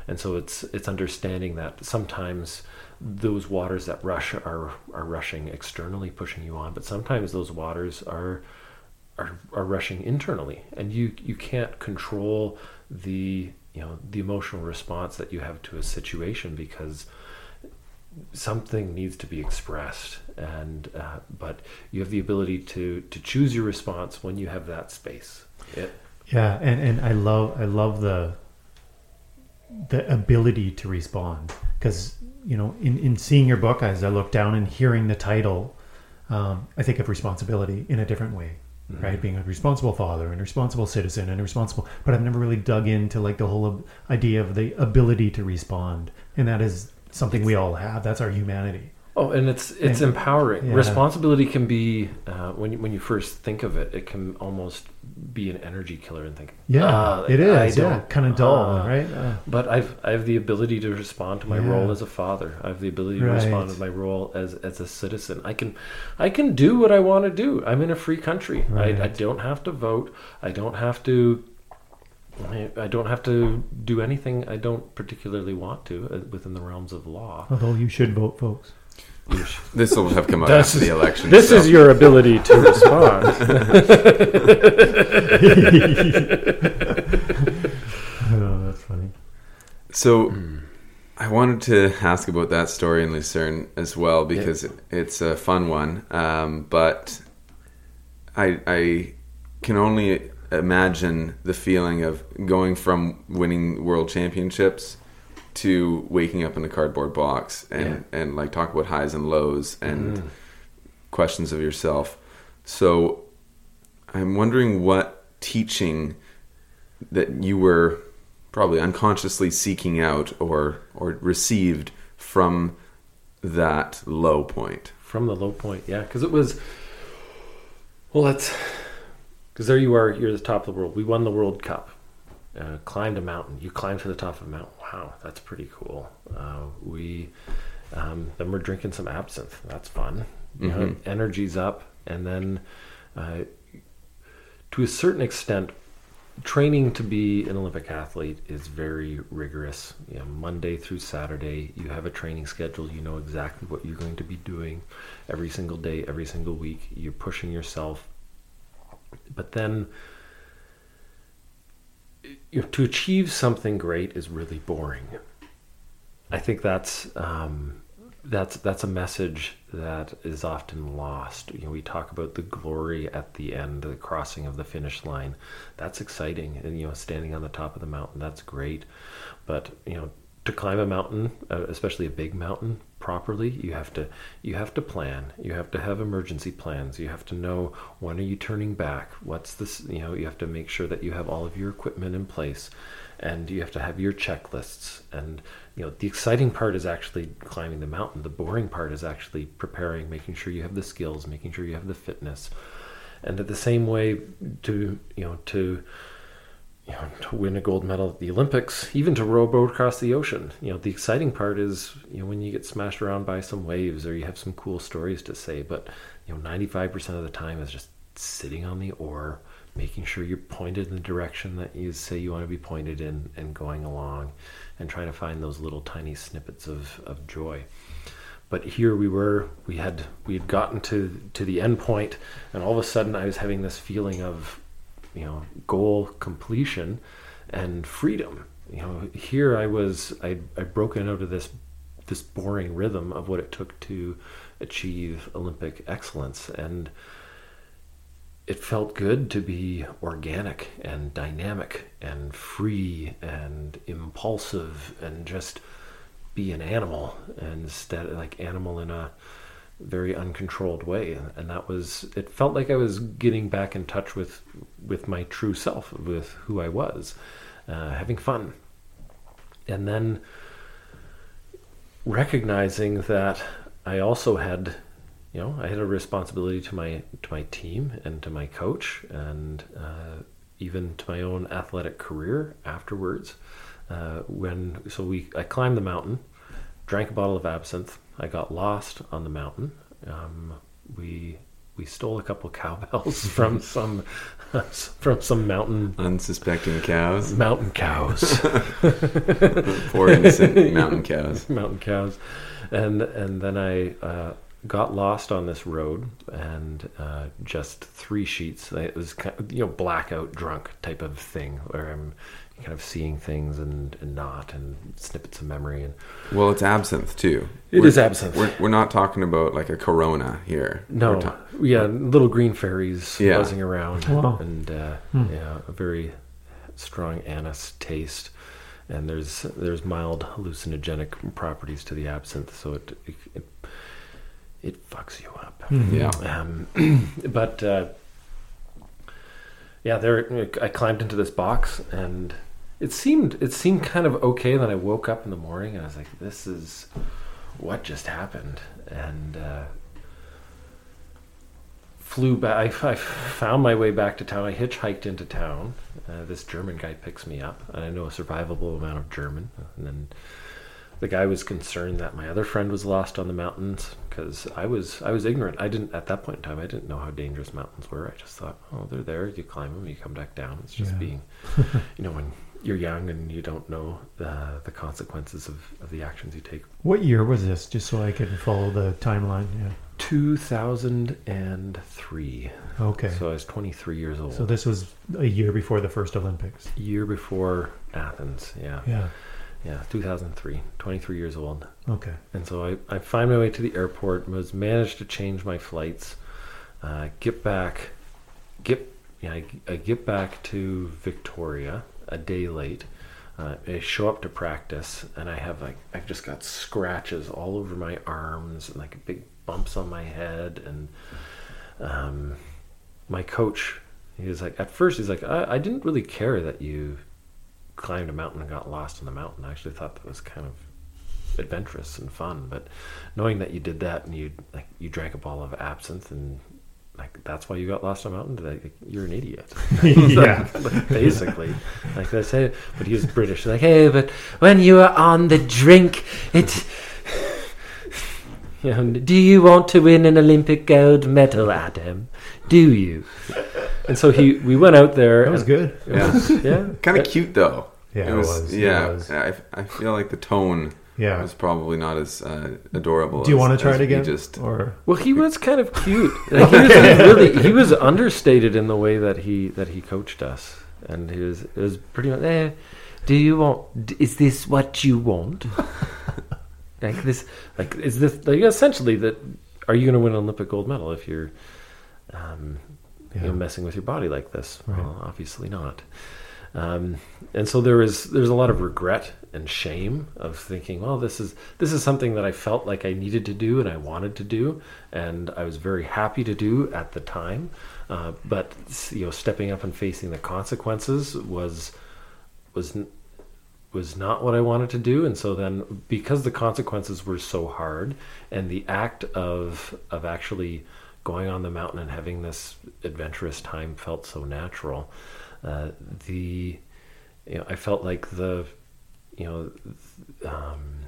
And so it's it's understanding that sometimes those waters that rush are are rushing externally, pushing you on, but sometimes those waters are are, are rushing internally, and you you can't control the you know the emotional response that you have to a situation because something needs to be expressed and uh, but you have the ability to to choose your response when you have that space it, Yeah, and, and I love I love the the ability to respond because you know in, in seeing your book as I look down and hearing the title, um, I think of responsibility in a different way, right? Being a responsible father and a responsible citizen and a responsible, but I've never really dug into like the whole ab- idea of the ability to respond, and that is something we all have. That's our humanity. Oh, and it's it's And- empowering. yeah. Responsibility can be uh, when you, when you first think of it, it can almost be an energy killer and think, Yeah, "Ah, it I. Yeah, kind of dull, ah." right? Uh, But I've I have the ability to respond to my Yeah. role as a father. I have the ability to Right. respond to my role as as a citizen. I can I can do what I want to do. I'm in a free country. I, I don't have to vote. I don't have to. I, I don't have to do anything I don't particularly want to uh, within the realms of law. although you should vote, folks. This will have come out This after the is- election. This so- is your ability to respond. Oh, that's funny. So, I wanted to ask about that story in Lucerne as well because it, it's a fun one. Um, but I, I can only imagine the feeling of going from winning world championships to waking up in a cardboard box and, and like talk about highs and lows and mm-hmm. questions of yourself. So, I'm wondering what teaching that you were probably unconsciously seeking out or or received from that low point. From the low point, yeah, because it was. Well, that's because there you are. You're the top of the world. We won the World Cup. Uh, climbed a mountain. You climbed to the top of a mountain. Wow, that's pretty cool. Uh, we um, then we're drinking some absinthe. That's fun. You know, Mhm. energy's up, and then uh, to a certain extent, training to be an Olympic athlete is very rigorous. You know, Monday through Saturday, you have a training schedule. You know exactly what you're going to be doing every single day, every single week. You're pushing yourself. But then, you know, to achieve something great is really boring. I think that's um, that's that's a message that is often lost. You know, we talk about the glory at the end, the crossing of the finish line. That's exciting, and you know, standing on the top of the mountain, that's great. But you know, to climb a mountain, uh, especially a big mountain, properly, you have to you have to plan. You have to have emergency plans. You have to know when are you turning back. What's this? You know, you have to make sure that you have all of your equipment in place, and you have to have your checklists. And you know, the exciting part is actually climbing the mountain. The boring part is actually preparing, making sure you have the skills, making sure you have the fitness, and at the same way to you know to you know, to win a gold medal at the Olympics, even to row boat across the ocean. You know, the exciting part is, you know, when you get smashed around by some waves or you have some cool stories to say, but, you know, 95% of the time is just sitting on the oar, making sure you're pointed in the direction that you say you want to be pointed in and going along and trying to find those little tiny snippets of, of joy. But here we were, we had we had gotten to to the end point, and all of a sudden I was having this feeling of you know goal completion and freedom. You know here i was i i broken out of this this boring rhythm of what it took to achieve olympic excellence and it felt good to be organic and dynamic and free and impulsive and just be an animal instead like animal in a very uncontrolled way and that was it felt like i was getting back in touch with with my true self with who i was uh, having fun and then recognizing that i also had you know i had a responsibility to my to my team and to my coach and uh, even to my own athletic career afterwards uh, when so we i climbed the mountain drank a bottle of absinthe. I got lost on the mountain. Um, we we stole a couple cowbells from some from some mountain Unsuspecting cows, mountain cows, poor innocent mountain cows. mountain cows, and and then I uh, got lost on this road and uh, just three sheets. It was kind of, you know blackout drunk type of thing where I'm kind of seeing things and, and not, and snippets of memory. And Well, it's absinthe too. it We're- is absinthe. We're, we're not talking about like a Corona here. no, We're ta- yeah, little green fairies Yeah. buzzing around, Wow. and uh, Hmm. yeah, a very strong anise taste. And there's there's mild hallucinogenic properties to the absinthe, so it it, it, it fucks you up. Mhm. yeah. Um, but uh, yeah, there I climbed into this box and it seemed it seemed kind of okay. Then I woke up in the morning and I was like, "This is what just happened," and uh, flew back. I, I found my way back to town. I hitchhiked into town. Uh, this German guy picks me up, and I know a survivable amount of German. And then the guy was concerned that my other friend was lost on the mountains because I was I was ignorant. I didn't at that point in time. I didn't know how dangerous mountains were. I just thought, oh, they're there. You climb them, you come back down. It's just Yeah. being, you know, when you're young and you don't know the the consequences of, of the actions you take. What year was this? Just so I can follow the timeline. Yeah. 2003. Okay. So I was 23 years old. So this was a year before the first Olympics. year before Athens. Yeah. Yeah. Yeah. 2003. 23 years old. Okay. And so I, I find my way to the airport, was managed to change my flights, uh, get back, get yeah, I, I get back to Victoria a day late. Uh, I show up to practice, and I have like I've just got scratches all over my arms and like big bumps on my head, and um, my coach, he was like at first he's like I, I didn't really care that you climbed a mountain and got lost on the mountain. I actually thought that was kind of adventurous and fun. But knowing that you did that and you like you drank a bottle of absinthe and like that's why you got lost on a mountain, like, you're an idiot. yeah. Like, basically, like they say. But he was British. Like, hey, but when you are on the drink, it. You know, um, do you want to win an Olympic gold medal, Adam? Do you? And so he, we went out there. That was good. it was- yeah, Kind of cute though. Yeah, it was, it Yeah, was. I, I feel like the tone Yeah. was probably not as uh, adorable. Do you as- want to try as it we again? Just or Well, he was kind of cute. Like, he was really he was understated in the way that he that he coached us, and he was it was pretty much. Eh, do you want? Is this what you want? like this? Like is this? Like essentially that? Are you going to win an Olympic gold medal if you're, um, you know, messing with your body like this? Right. Well, obviously not. Um, and so there is there's a lot of regret and shame of thinking, well, this is this is something that I felt like I needed to do and I wanted to do, and I was very happy to do at the time. Uh, but you know, stepping up and facing the consequences was was was not what I wanted to do, and so then because the consequences were so hard, and the act of of actually going on the mountain and having this adventurous time felt so natural, uh, the you know I felt like the you know um,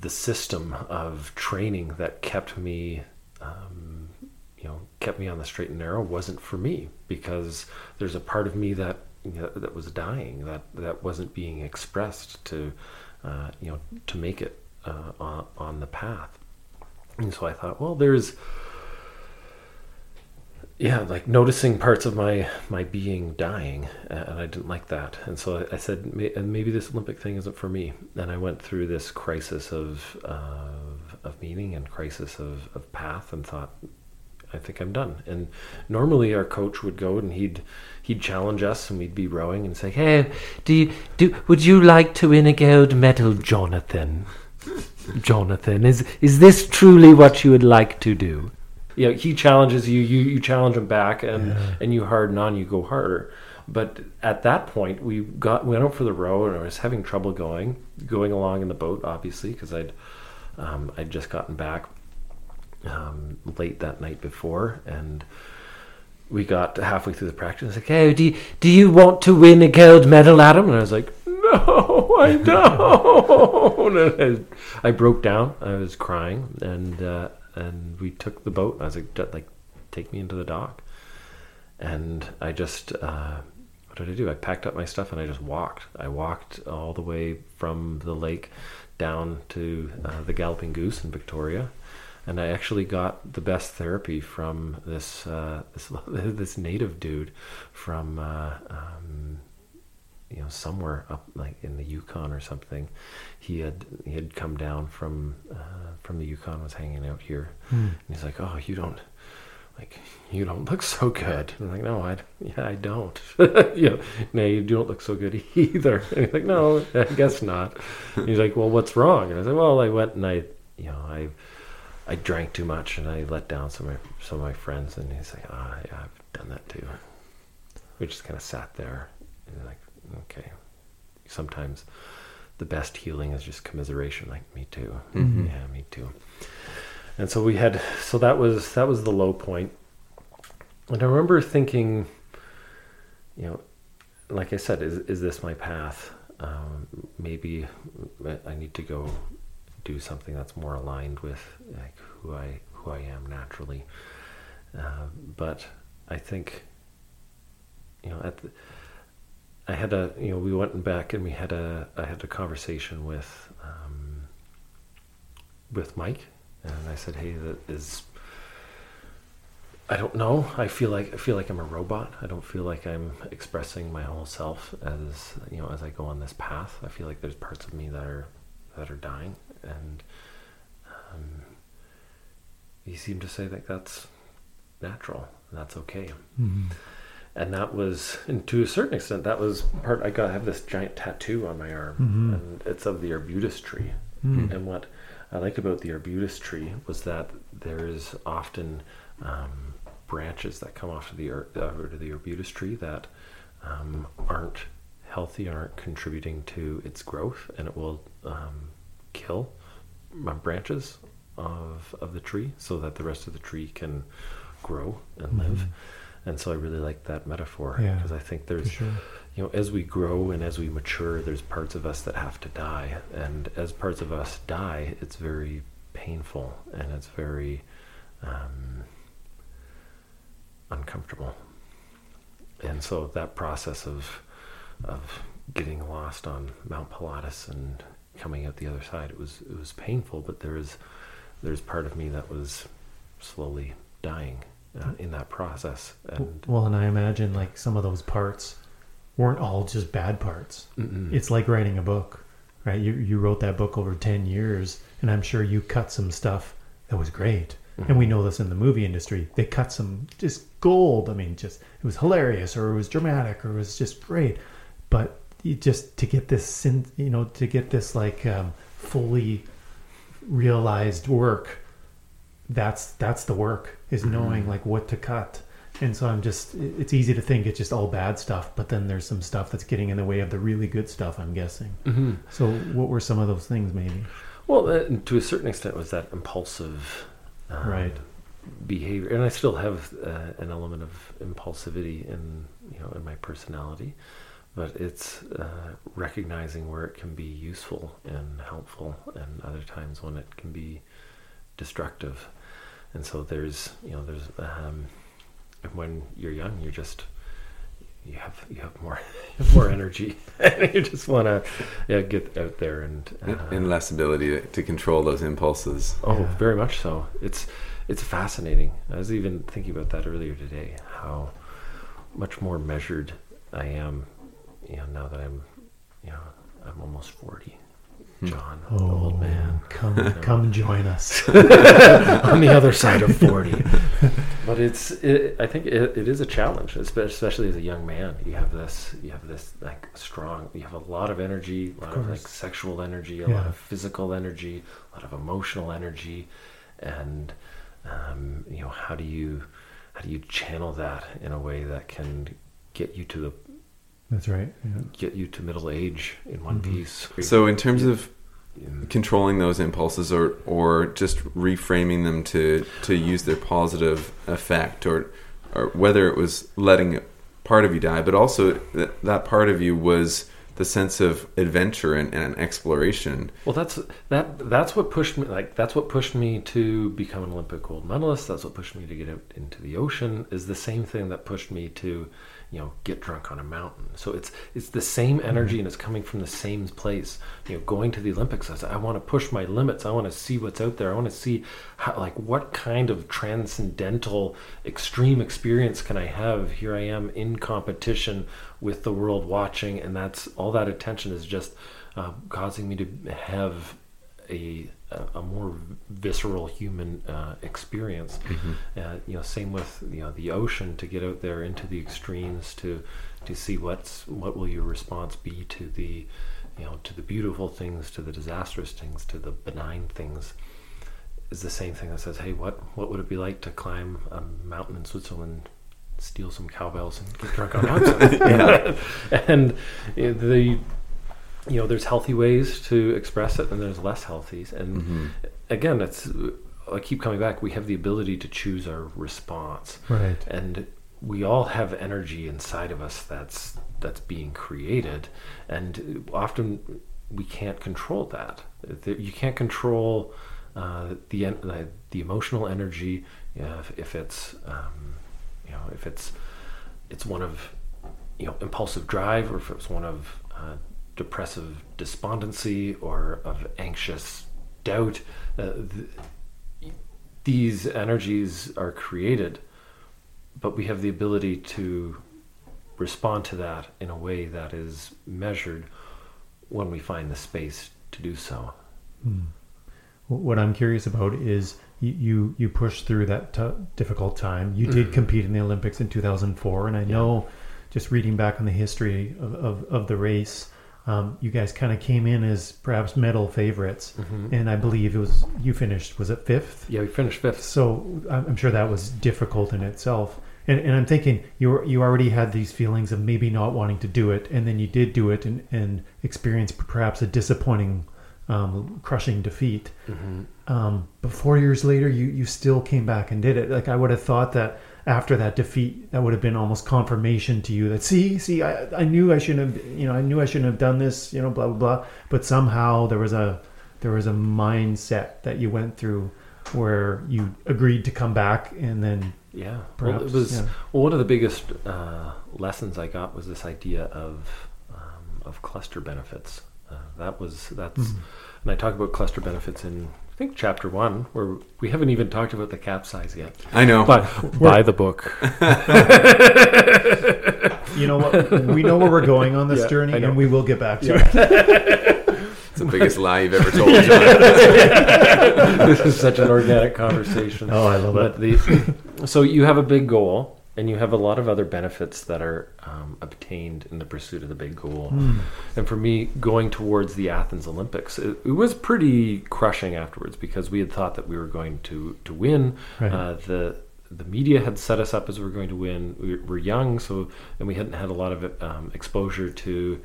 the system of training that kept me um, you know kept me on the straight and narrow wasn't for me because there's a part of me that you know, that was dying that that wasn't being expressed to uh, you know to make it uh, on, on the path. And so I thought well there's yeah like noticing parts of my my being dying and i didn't like that. And so i, said maybe this olympic thing isn't for me. And i went through this crisis of of, of meaning and crisis of, of path and thought i think i'm done. And normally our coach would go and he'd he'd challenge us and we'd be rowing and say hey do you do would you like to win a gold medal jonathan? Jonathan is is this truly what you would like to do you know, he challenges you, you you challenge him back, and Yeah. and you harden on, you go harder. But at that point, we got went out for the row, and I was having trouble going going along in the boat, obviously, because I'd um, I'd just gotten back um, late that night before, and we got halfway through the practice. I Like, hey, do you, do you want to win a gold medal, Adam? And I was like, no, I don't. and I, I broke down. I was crying, and uh, and we took the boat. I was like, like, take me into the dock. And I just, uh, what did I do? I packed up my stuff and I just walked. I walked all the way from the lake down to uh, the Galloping Goose in Victoria. And I actually got the best therapy from this uh, this, this native dude from uh, um, you know somewhere up like in the Yukon or something. He had he had come down from uh, from the Yukon, was hanging out here, Hmm. and he's like, "Oh, you don't." Like you don't look so good. And I'm like, no, I, yeah, I don't. you know, no, you don't look so good either. And he's like, no, I guess not. And he's like, well, what's wrong? And I said, well, I went and I, you know, I, I drank too much and I let down some of my, some of my friends. And he's like, ah, yeah, I've done that too. We just kind of sat there and like, okay. Sometimes the best healing is just commiseration. Like me too. Mhm. Yeah, me too. And so we had, so that was that was the low point. And I remember thinking, you know, like I said, is is this my path? Um, maybe I need to go do something that's more aligned with like who I who I am naturally. Uh, but I think, you know, at the, I had a you know we went back and we had a I had a conversation with um, with Mike and I said, hey, that is. I don't know. I feel like I feel like I'm a robot. I don't feel like I'm expressing my whole self as you know as I go on this path. I feel like there's parts of me that are that are dying, and um, he seemed to say that that's natural. And that's okay Mhm. And that was and to a certain extent that was part i got I have this giant tattoo on my arm Mhm. and it's of the arbutus tree Mm. and what i liked about the arbutus tree was that there is often um, branches that come off of the, uh, of the arbutus tree that um, aren't healthy aren't contributing to its growth and it will um, kill my branches of of the tree so that the rest of the tree can grow and live Mhm. And so I really like that metaphor Yeah, because I think there's sure. you know as we grow and as we mature there's parts of us that have to die. And as parts of us die it's very painful and it's very um, uncomfortable. And so that process of of getting lost on Mount Pilatus and coming out the other side it was it was painful but there's there's part of me that was slowly dying uh, in that process and Well, and I imagine like some of those parts weren't all just bad parts. Mm-mm. It's like writing a book, right? You you wrote that book over ten years, and I'm sure you cut some stuff that was great. And we know this in the movie industry. They cut some just gold. I mean, just it was hilarious, or it was dramatic, or it was just great. But you just to get this, you know, to get this like um, fully realized work, that's that's the work is knowing like what to cut. And so I'm just, it's easy to think it's just all bad stuff, but then there's some stuff that's getting in the way of the really good stuff, I'm guessing. Mhm. So, what were some of those things, maybe? Well, uh, to a certain extent, was that impulsive um, Right. behavior, and I still have uh, an element of impulsivity in you know in my personality, but it's uh, recognizing where it can be useful and helpful, and other times when it can be destructive. And so there's, you know, there's, um, when you're young, you're just, you have, you have more, more energy and you just want to yeah, get out there and, uh, and less ability to, control those impulses. Oh, yeah. very much so. It's, it's fascinating. I was even thinking about that earlier today, how much more measured I am, you know, now that I'm, you know, I'm almost 40 John, the old man, come, come join us. on the other side of forty. But it's, it, I think it, it is a challenge, especially as a young man. You have this, you have this like strong. You have a lot of energy, a lot of, like sexual energy, a Yeah. lot of physical energy, a lot of emotional energy, and um, you know how do you how do you channel that in a way that can get you to the That's right. Yeah. get you to middle age in one Mhm. piece. So, in terms of Mm. controlling those impulses, or or just reframing them to to use their positive effect, or or whether it was letting part of you die, but also that that part of you was the sense of adventure and, and exploration. Well, that's that. That's what pushed me. Like that's what pushed me to become an Olympic gold medalist. That's what pushed me to get out into the ocean. Is the same thing that pushed me to you know get drunk on a mountain. So it's it's the same energy and it's coming from the same place. You know going to the olympics i, I want to push my limits. I want to see what's out there. I want to see how like what kind of transcendental extreme experience can i have? Here i am in competition with the world watching and that's all that attention is just uh, causing me to have a a, more visceral human uh, experience. Mm-hmm. Uh, you know, same with you know the ocean to get out there into the extremes to to see what's what will your response be to the you know to the beautiful things, to the disastrous things, to the benign things. Is the same thing that says, hey, what what would it be like to climb a mountain in Switzerland steal some cowbells and get drunk on mountains. and the you know there's healthy ways to express it and there's less healthy and mm-hmm. again it's i keep coming back we have the ability to choose our response. Right. And we all have energy inside of us that's that's being created. And often we can't control that. You can't control uh, the the emotional energy you know, if, if, it's um, you know if it's it's one of you know impulsive drive or if it's one of uh, depressive despondency or of anxious doubt. Uh, th- these energies are created, but we have the ability to respond to that in a way that is measured when we find the space to do so. Hmm. What I'm curious about is you you pushed through that t- difficult time. You did mm-hmm. compete in the Olympics in 2004, and I know, just reading back on the history of, of, of the race, um, you guys kind of came in as perhaps medal favorites, mm-hmm. and I believe it was you finished. Was it fifth? Yeah, we finished fifth. So I'm sure that was difficult in itself. And, and I'm thinking you you already had these feelings of maybe not wanting to do it, and then you did do it and, and experienced perhaps a disappointing, um, crushing defeat. Mm-hmm. Um, but four years later, you you still came back and did it. Like I would have thought that after that defeat that would have been almost confirmation to you that see see I, I knew I shouldn't have you know I knew I shouldn't have done this you know blah blah blah but somehow there was a there was a mindset that you went through where you agreed to come back and then yeah perhaps, well, it was yeah. well, one of the biggest uh, lessons I got was this idea of um, of cluster benefits uh, that was that's mm-hmm. and I talk about cluster benefits in I think chapter one, where we haven't even talked about the capsize yet. I know, but buy the book. you know what? We know where we're going on this yeah, journey, and we will get back to yeah. it. it's the biggest lie you've ever told. this is such an organic conversation. Oh, I love but it. The, so you have a big goal, and you have a lot of other benefits that are um, obtained in the pursuit of the big goal. Mm. And for me, going towards the Athens Olympics, it, it, was pretty crushing afterwards because we had thought that we were going to to win. Right. Uh, the the media had set us up as we were going to win. We were young, so and we hadn't had a lot of um, exposure to.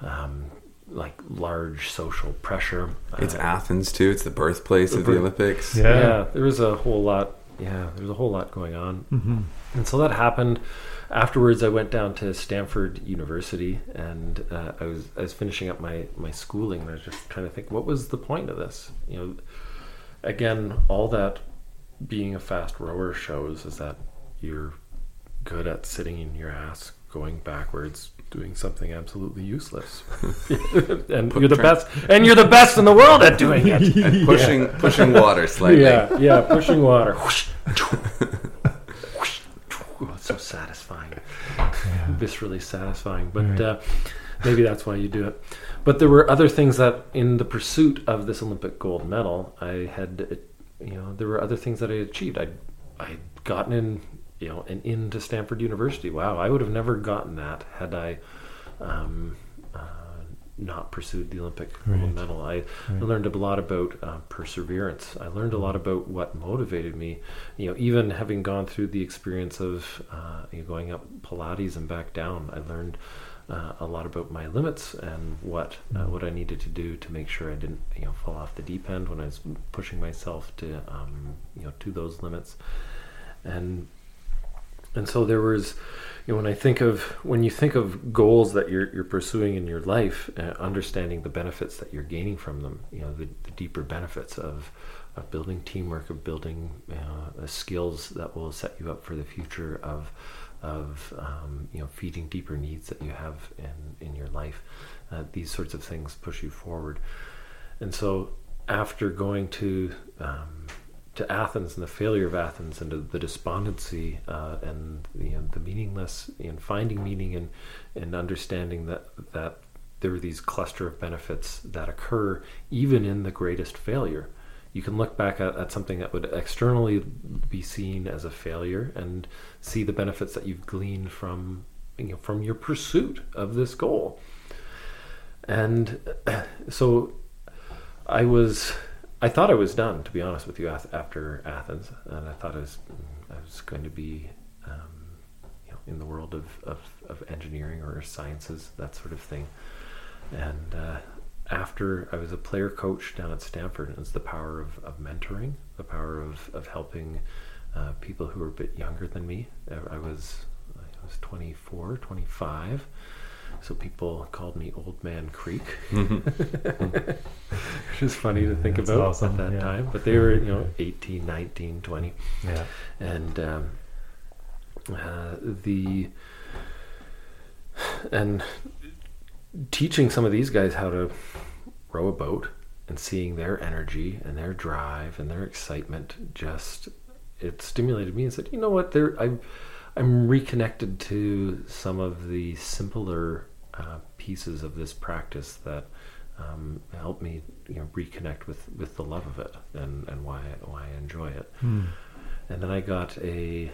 Um, like large social pressure. It's uh, Athens too. It's the birthplace the of birth- the Olympics. Yeah. yeah, there was a whole lot. Yeah, there was a whole lot going on. Mm-hmm. And so that happened. Afterwards, I went down to Stanford University, and uh, I was I was finishing up my my schooling, and I was just trying to think, what was the point of this? You know, again, all that being a fast rower shows is that you're good at sitting in your ass, going backwards, doing something absolutely useless, and Put you're the best, and you're the best in the world at doing it. and pushing yeah. pushing water slightly. Yeah, yeah, pushing water so satisfying, yeah. viscerally satisfying. But right. uh, maybe that's why you do it. But there were other things that, in the pursuit of this Olympic gold medal, I had, you know, there were other things that I achieved. I, I gotten in, you know, and into Stanford University. Wow, I would have never gotten that had I. Um, not pursued the Olympic right. gold medal. I, right. I, learned a lot about uh, perseverance. I learned a lot about what motivated me. You know, even having gone through the experience of uh, you know, going up Pilatus and back down, I learned uh, a lot about my limits and what mm. what I needed to do to make sure I didn't you know fall off the deep end when I was pushing myself to um, you know to those limits. And and so there was you know, when I think of when you think of goals that you're you're pursuing in your life, uh, understanding the benefits that you're gaining from them, you know, the, the deeper benefits of of building teamwork, of building uh, skills that will set you up for the future, of of um, you know feeding deeper needs that you have in in your life. Uh, these sorts of things push you forward, and so after going to um, to Athens and the failure of Athens and the despondency uh, and you know, the meaningless and finding meaning and and understanding that that there are these cluster of benefits that occur even in the greatest failure. You can look back at, at something that would externally be seen as a failure and see the benefits that you've gleaned from you know, from your pursuit of this goal. And so I was I thought I was done, to be honest with you, after Athens, and I thought I was I was going to be, um, you know, in the world of, of, of, engineering or sciences, that sort of thing. And uh, after I was a player coach down at Stanford, and it's the power of, of mentoring, the power of of helping uh, people who are a bit younger than me. I was I was 24, 25 so people called me Old Man Kreek, which is funny to think That's about awesome, at that yeah. time. But they were, you know, 18, 19, 20. Yeah. And um, uh, the and teaching some of these guys how to row a boat and seeing their energy and their drive and their excitement just it stimulated me and said, you know what, there I'm I'm reconnected to some of the simpler uh, pieces of this practice that um, help me you know reconnect with with the love of it and and why why I enjoy it. Hmm. And then I got a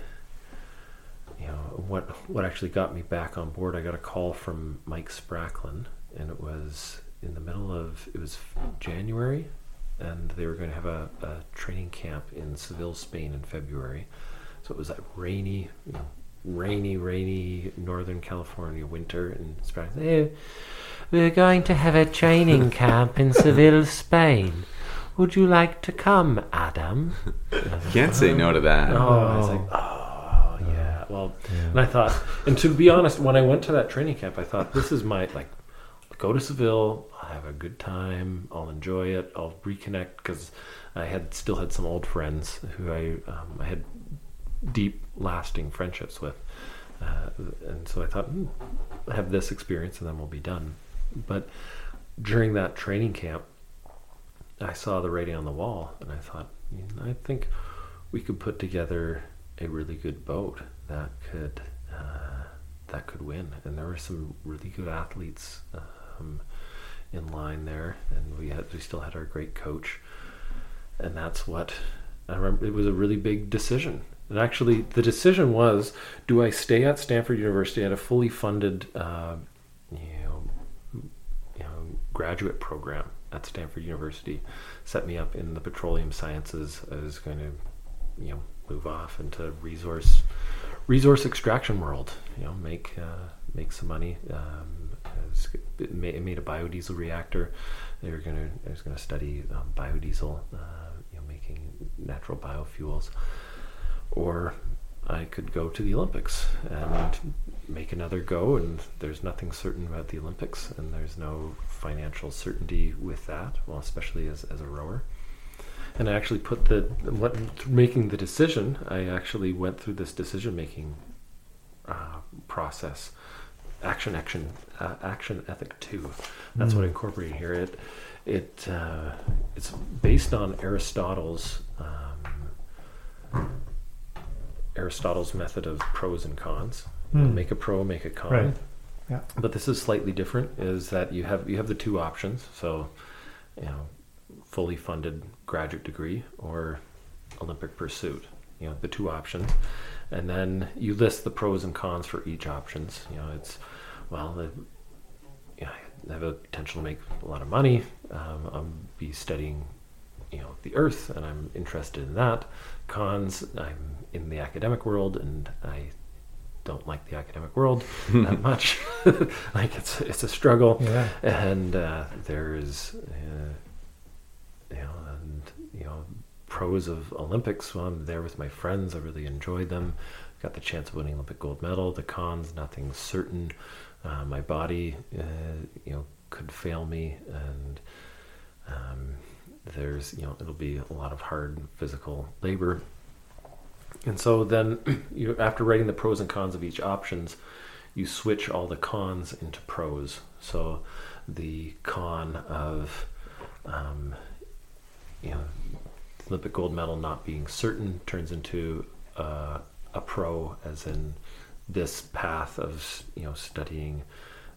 you know what what actually got me back on board. I got a call from Mike Spracklen, and it was in the middle of it was January, and they were going to have a, a training camp in Seville, Spain, in February. So it was that rainy, you know, rainy, rainy Northern California winter, and Spracklen, hey, we're going to have a training camp in Seville, Spain. Would you like to come, Adam? Can't say no to that. Oh, I was like, oh, yeah. Well, and I thought, and to be honest, when I went to that training camp, I thought, this is my, like, go to Seville, I'll have a good time, I'll enjoy it, I'll reconnect, because I had still had some old friends who I, um, I had deep, lasting friendships with. Uh, and so I thought, hmm, have this experience and then we'll be done. But during that training camp, I saw the writing on the wall, and I thought, I think we could put together a really good boat that could uh, that could win. And there were some really good athletes um, in line there, and we had we still had our great coach, and that's what I remember. It was a really big decision. And actually, the decision was: Do I stay at Stanford University at a fully funded, uh, you know, you know, graduate program at Stanford University, set me up in the petroleum sciences. I was going to, you know, move off into resource resource extraction world. You know, make uh, make some money. Um, it made a biodiesel reactor. They were going to. I was going to study um, biodiesel. Uh, you know, making natural biofuels, or I could go to the Olympics and make another go. And there's nothing certain about the Olympics, and there's no financial certainty with that. Well, especially as as a rower. And I actually put the what making the decision. I actually went through this decision making uh, process. Action, action, uh, action ethic two. That's what I incorporated here. It it uh, it's based on Aristotle's um, Aristotle's method of pros and cons. Hmm. Make a pro, make a con. Right. Yeah. But this is slightly different. Is that you have you have the two options. So, you know, fully funded graduate degree or Olympic pursuit. You know, the two options, and then you list the pros and cons for each options. You know, it's well, the, you know, I have a potential to make a lot of money. Um, I'll be studying, you know, the Earth, and I'm interested in that. Cons, I'm in the academic world, and I don't like the academic world that much. like it's it's a struggle, Yeah. and uh, there's uh, you know and you know pros of Olympics. Well, I'm there with my friends. I really enjoyed them. Got the chance of winning Olympic gold medal. The cons, nothing certain. Uh, my body, uh, you know, could fail me, and um, there's you know it'll be a lot of hard physical labor. And so then, you after writing the pros and cons of each options, you switch all the cons into pros. So the con of, um, you know, Olympic gold medal not being certain turns into uh, a pro, as in this path of you know studying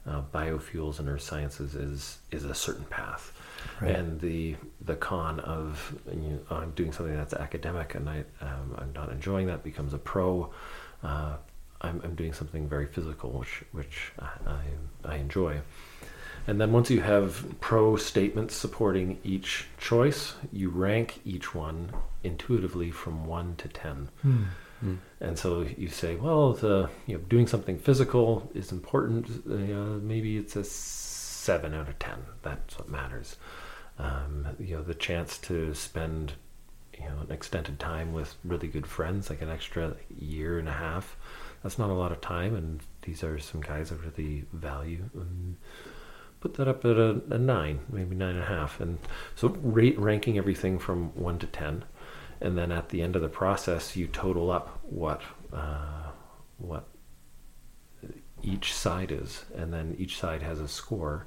uh, biofuels and earth sciences is is a certain path. Right. And the the con of you know, I'm doing something that's academic and I um, I'm not enjoying that becomes a pro. Uh, I'm, I'm doing something very physical, which which I, I, I enjoy. And then once you have pro statements supporting each choice, you rank each one intuitively from one to ten. Hmm. And so you say, well, the you know doing something physical is important. Uh, maybe it's a seven out of ten. That's what matters. Um, you know, the chance to spend you know an extended time with really good friends, like an extra year and a half. That's not a lot of time, and these are some guys I really value. Put that up at a, a nine, maybe nine and a half. And so rate ranking everything from one to ten and then at the end of the process you total up what uh, what each side is and then each side has a score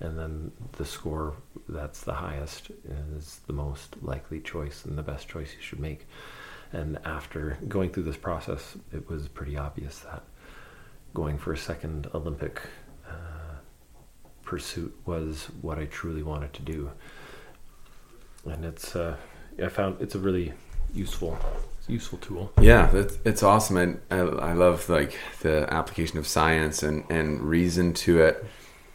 and then the score that's the highest is the most likely choice and the best choice you should make. And after going through this process it was pretty obvious that going for a second olympic uh, pursuit was what i truly wanted to do. And it's uh, I found it's a really useful, useful tool. Yeah, that's, it's awesome, and I, I love like the application of science and and reason to it,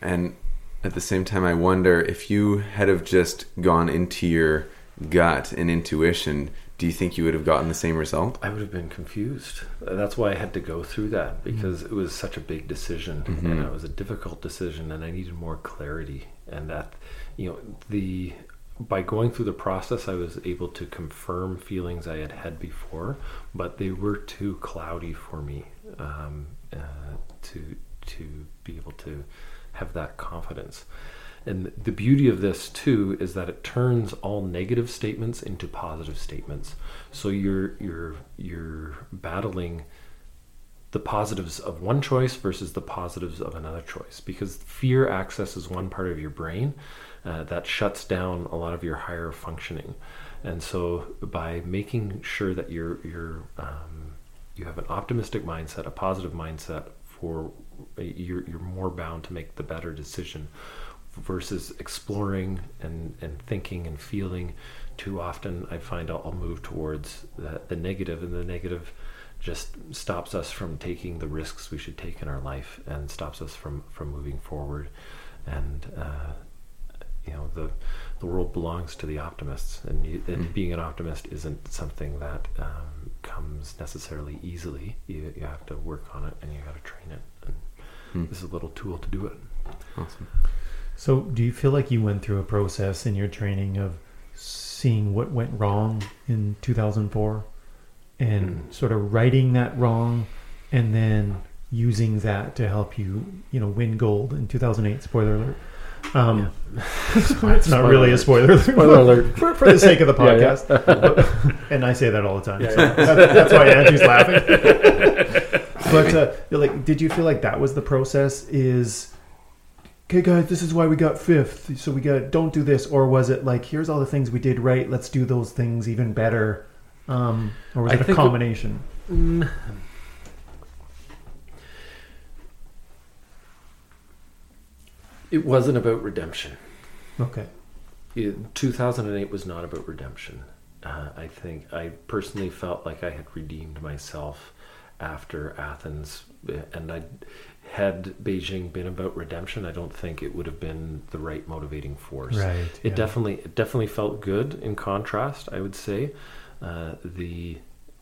and at the same time, I wonder if you had have just gone into your gut and intuition, do you think you would have gotten the same result? I would have been confused. That's why I had to go through that mm-hmm. because it was such a big decision mm-hmm. and it was a difficult decision, and I needed more clarity. And that, you know, the by going through the process, I was able to confirm feelings I had had before, but they were too cloudy for me um, uh, to to be able to have that confidence. And the beauty of this too is that it turns all negative statements into positive statements. So you're you're you're battling the positives of one choice versus the positives of another choice because fear accesses one part of your brain uh, that shuts down a lot of your higher functioning. And so by making sure that you're you're um, you have an optimistic mindset a positive mindset for you're, you're more bound to make the better decision versus exploring and, and thinking and feeling too often i find i'll, I'll move towards the, the negative and the negative just stops us from taking the risks we should take in our life and stops us from from moving forward. And uh, you know the the world belongs to the optimists and, you, and Mm. being an optimist isn't something that um, comes necessarily easily you, you have to work on it and you got to train it and Hmm. this is a little tool to do it Awesome. So, do you feel like you went through a process in your training of seeing what went wrong in 2004 and Mm. sort of righting that wrong and then using that to help you, you know, win gold in 2008? Spoiler alert. Um, it's not really a spoiler alert. Spoiler alert. for, for the sake of the Yeah, yeah. podcast. and I say that all the time. Yeah, so yeah. that- that's why Andrew's laughing. but uh, you're like, did you feel like that was the process? Is okay, guys, this is why we got fifth. So we got don't do this, or was it like here's all the things we did right? Let's do those things even better. Um, or was I it a think it- combination? Mm. It wasn't about redemption. Okay. It- 2008 was not about redemption. Uh, I think I personally felt like I had redeemed myself after Athens, uh, and I had Beijing been about redemption, I don't think it would have been the right motivating force. Right. It yeah. definitely it definitely felt good in contrast. I would say uh, the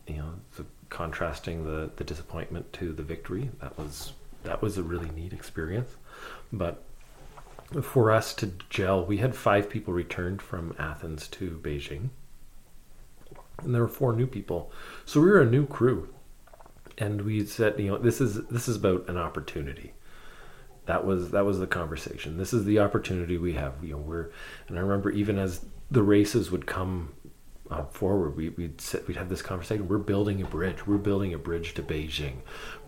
you know the contrasting the the disappointment to the victory that was that was a really neat experience. But for us to gel, we had five people returned from Athens to Beijing, and there were four new people. So we were a new crew, and we said, you know, this is this is about an opportunity. That was that was the conversation. This is the opportunity we have. You know, we're and I remember even as the races would come forward. We, we'd sit, we'd have this conversation. We're building a bridge. We're building a bridge to Beijing,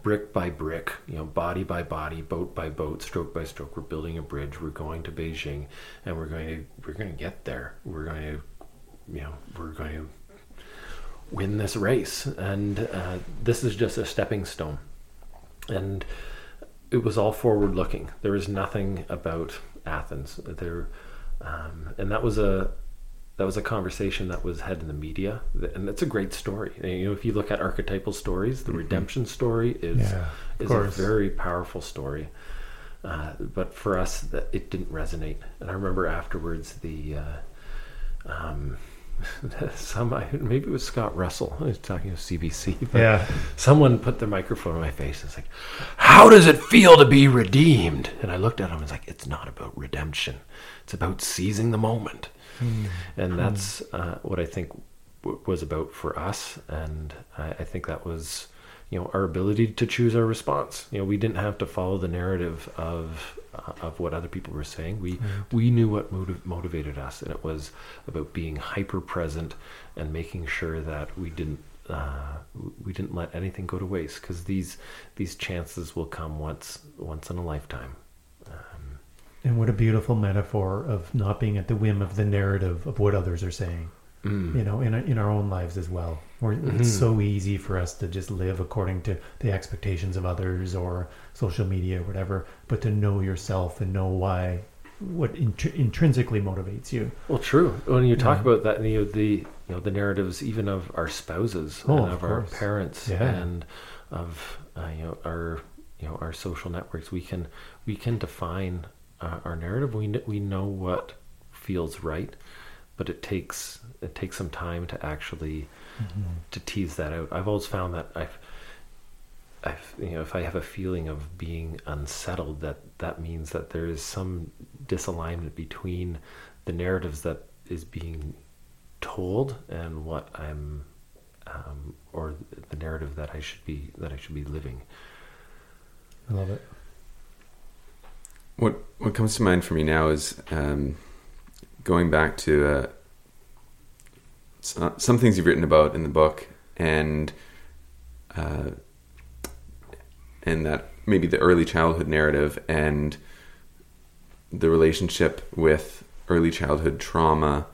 brick by brick. You know, body by body, boat by boat, stroke by stroke. We're building a bridge. We're going to Beijing, and we're going to we're going to get there. We're going to, you know, we're going to win this race. And uh, this is just a stepping stone. And it was all forward looking. There was nothing about Athens there, um, and that was a that was a conversation that was had in the media, and that's a great story. And, you know, if you look at archetypal stories, the redemption story is Yeah, is a very powerful story. Uh, but for us, that it didn't resonate. And I remember afterwards the. Uh, um, some maybe it was Scott Russell. I was talking to CBC. But Yeah. someone put their microphone in my face and it's like, How does it feel to be redeemed? And I looked at him and was like, It's not about redemption, it's about seizing the moment. And that's uh, what I think w- was about for us. And I, I think that was, you know, our ability to choose our response. You know, we didn't have to follow the narrative of uh, of what other people were saying. We we knew what motiv- motivated us, and it was about being hyper present and making sure that we didn't uh, we didn't let anything go to waste because these these chances will come once once in a lifetime. And what a beautiful metaphor of not being at the whim of the narrative of what others are saying. mm. You know, in in our own lives as well. Where it's Mhm. so easy for us to just live according to the expectations of others or social media or whatever, but to know yourself and know why, what intr- intrinsically motivates you. Well, true. When you talk Yeah. about that, you know the you know the narratives even of our spouses Oh, and of of, our parents Yeah. and of uh, you know our you know our social networks, we can we can define uh, our narrative. We we know what feels right, but it takes it takes some time to actually to tease that out. I've always found that I've I've, you know, if I have a feeling of being unsettled, that that means that there is some disalignment between the narratives that is being told and what I'm, um, or the narrative that I should be that I should be living. I love it. What what comes to mind for me now is um, going back to uh, so- some things you've written about in the book, and uh, and that maybe the early childhood narrative and the relationship with early childhood trauma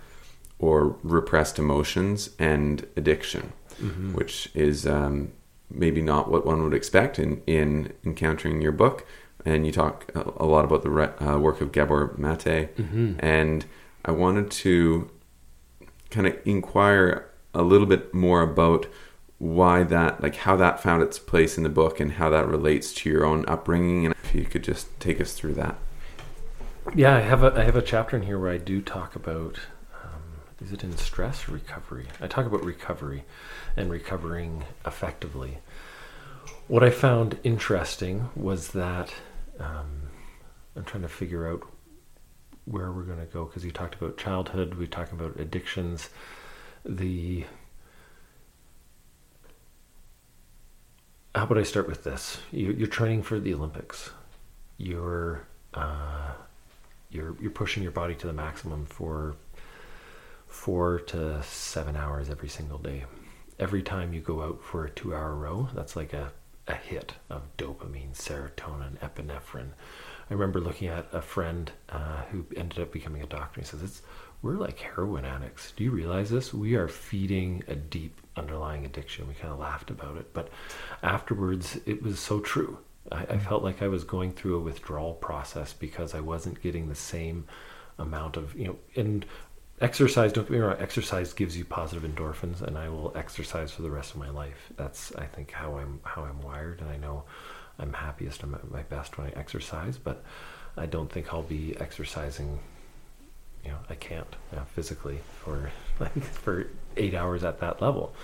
or repressed emotions and addiction Mm-hmm. which is um, maybe not what one would expect in, in encountering your book. And you talk a, lot about the re- uh, work of Gabor Mate. Mm-hmm. And I wanted to kind of inquire a little bit more about why that, like how that found its place in the book and how that relates to your own upbringing. And if you could just take us through that. Yeah, I have a I have a chapter in here where I do talk about um, is it in stress or recovery? I talk about recovery and recovering effectively. What I found interesting was that um, I'm trying to figure out where we're going to go because you talked about childhood, we talked about addictions, the. How about I start with this? You, you're training for the Olympics. You're uh, you're you're pushing your body to the maximum for four to seven hours every single day. Every time you go out for a two hour row, that's like a, a hit of dopamine, serotonin, epinephrine. I remember looking at a friend uh, who ended up becoming a doctor. He says, it's, We're like heroin addicts. Do you realize this? We are feeding a deep underlying addiction. We kind of laughed about it, but afterwards, it was so true. I, I felt like I was going through a withdrawal process because I wasn't getting the same amount of, you know, and exercise don't get me wrong exercise gives you positive endorphins and i will exercise for the rest of my life. That's i think how i'm how i'm wired and i know i'm happiest i'm at my best when i exercise but i don't think i'll be exercising you know i can't physically for like for eight hours at that level.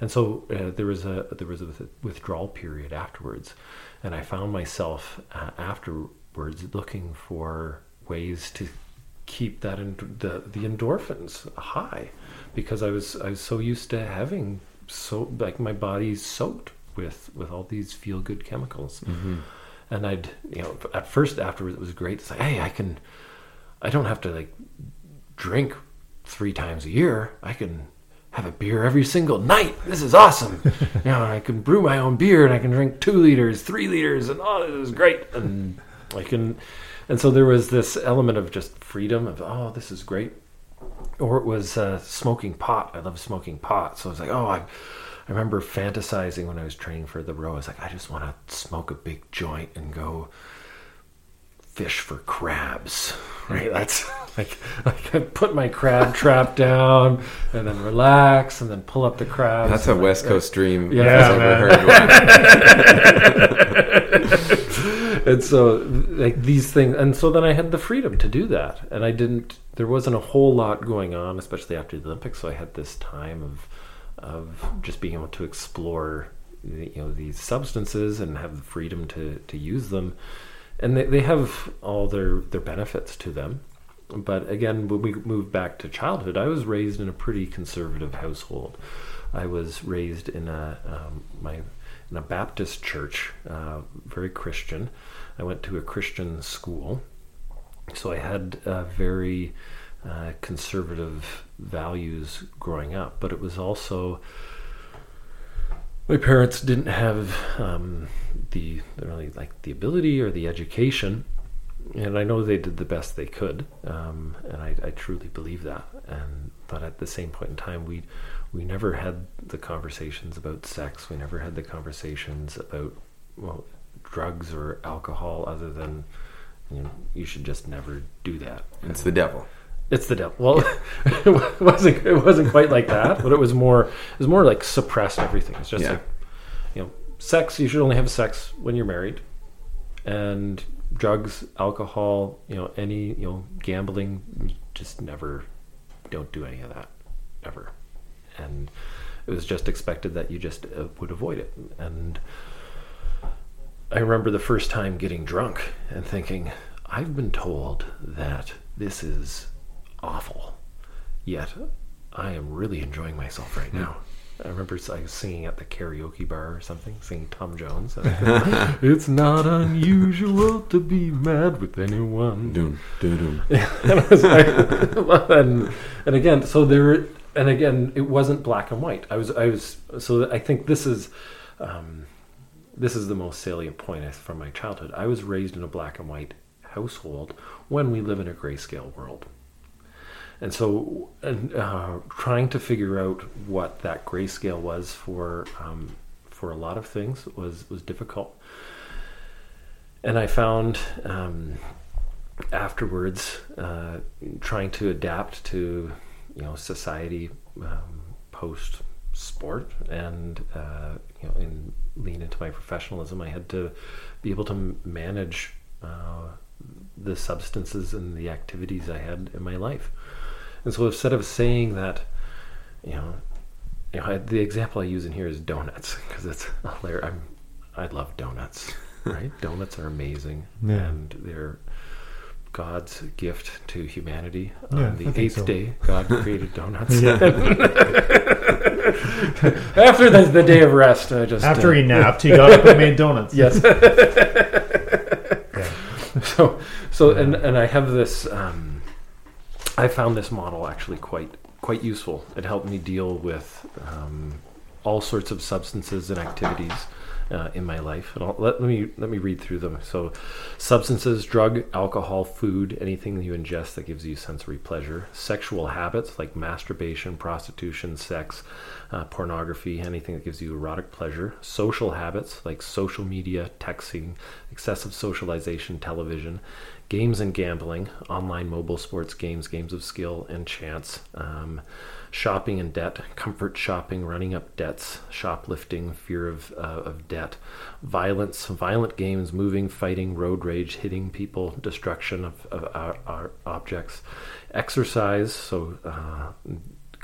And so uh, there was a there was a withdrawal period afterwards and i found myself uh, afterwards looking for ways to keep that in the the endorphins high because I was I was so used to having so like my body's soaked with with all these feel good chemicals mm-hmm. and I'd you know at first afterwards it was great it's like hey I can I don't have to like drink three times a year I can have a beer every single night. This is awesome. you know, I can brew my own beer and I can drink two liters, three liters, and oh, this is great. And I can, and so there was this element of just freedom of oh, this is great. Or it was uh, smoking pot. I love smoking pot, so I was like, oh, I. I remember fantasizing when I was training for the row. I was like, I just want to smoke a big joint and go fish for crabs. Right? That's like, like I put my crab trap down and then relax and then pull up the crabs. That's a West like- Coast dream. Yeah, I've ever heard one. and so like these things and so then i had the freedom to do that. And i didn't there wasn't a whole lot going on especially after the olympics. So i had this time of of just being able to explore you know these substances and have the freedom to to use them. And they, they have all their their benefits to them. But again when we moved back to childhood i was raised in a pretty conservative household. I was raised in a um, my in a baptist church uh, very christian i went to a christian school so i had very uh, conservative values growing up but it was also my parents didn't have um, the really like the ability or the education and I know they did the best they could, um, and I, I truly believe that. And but at the same point in time, we we never had the conversations about sex. We never had the conversations about well drugs or alcohol, other than you know you should just never do that. It's the devil. It's the devil. Well, it wasn't. It wasn't quite like that, but it was more. It was more like suppressed everything. It's just Yeah. like, you know, sex. You should only have sex when you're married, and drugs, alcohol. You know, any you know, gambling. Just never. Don't do any of that, ever. And it was just expected that you just uh, would avoid it. And I remember the first time getting drunk and thinking, I've been told that this is awful, yet I am really enjoying myself right now. I remember I was singing at the karaoke bar or something, singing Tom Jones. I it's not unusual to be mad with anyone. Doom, doom, doom. and, like, and, and again, so there, and again, it wasn't black and white. I was, I was, so I think this is, um, this is the most salient point from my childhood. I was raised in a black and white household when we live in a grayscale world. And so, uh, trying to figure out what that grayscale was for um, for a lot of things was was difficult. And I found um, afterwards uh, trying to adapt to you know society um, post sport and uh, you know and lean into my professionalism. I had to be able to manage uh, the substances and the activities I had in my life. And so instead of saying that, you know, you know, I, the example I use in here is donuts because it's hilarious. I'm, I love donuts, right? donuts are amazing, Yeah. and they're God's gift to humanity. On the eighth so. day, God created donuts. Yeah. After the, the day of rest, I just After uh, he napped, he got up and made donuts. Yes. So, so, and and I have this. Um, I found this model actually quite quite useful. It helped me deal with um, all sorts of substances and activities uh, in my life. And I'll, let, let me let me read through them. So, substances, drug, alcohol, food, anything you ingest that gives you sensory pleasure. Sexual habits like masturbation, prostitution, sex, uh, pornography, anything that gives you erotic pleasure. Social habits like social media, texting, excessive socialization, television. Games and gambling, online mobile sports games, games of skill and chance, um, shopping and debt, comfort shopping, running up debts, shoplifting, fear of, uh, of debt, violence, violent games, moving, fighting, road rage, hitting people, destruction of, of our, our objects, exercise, so uh,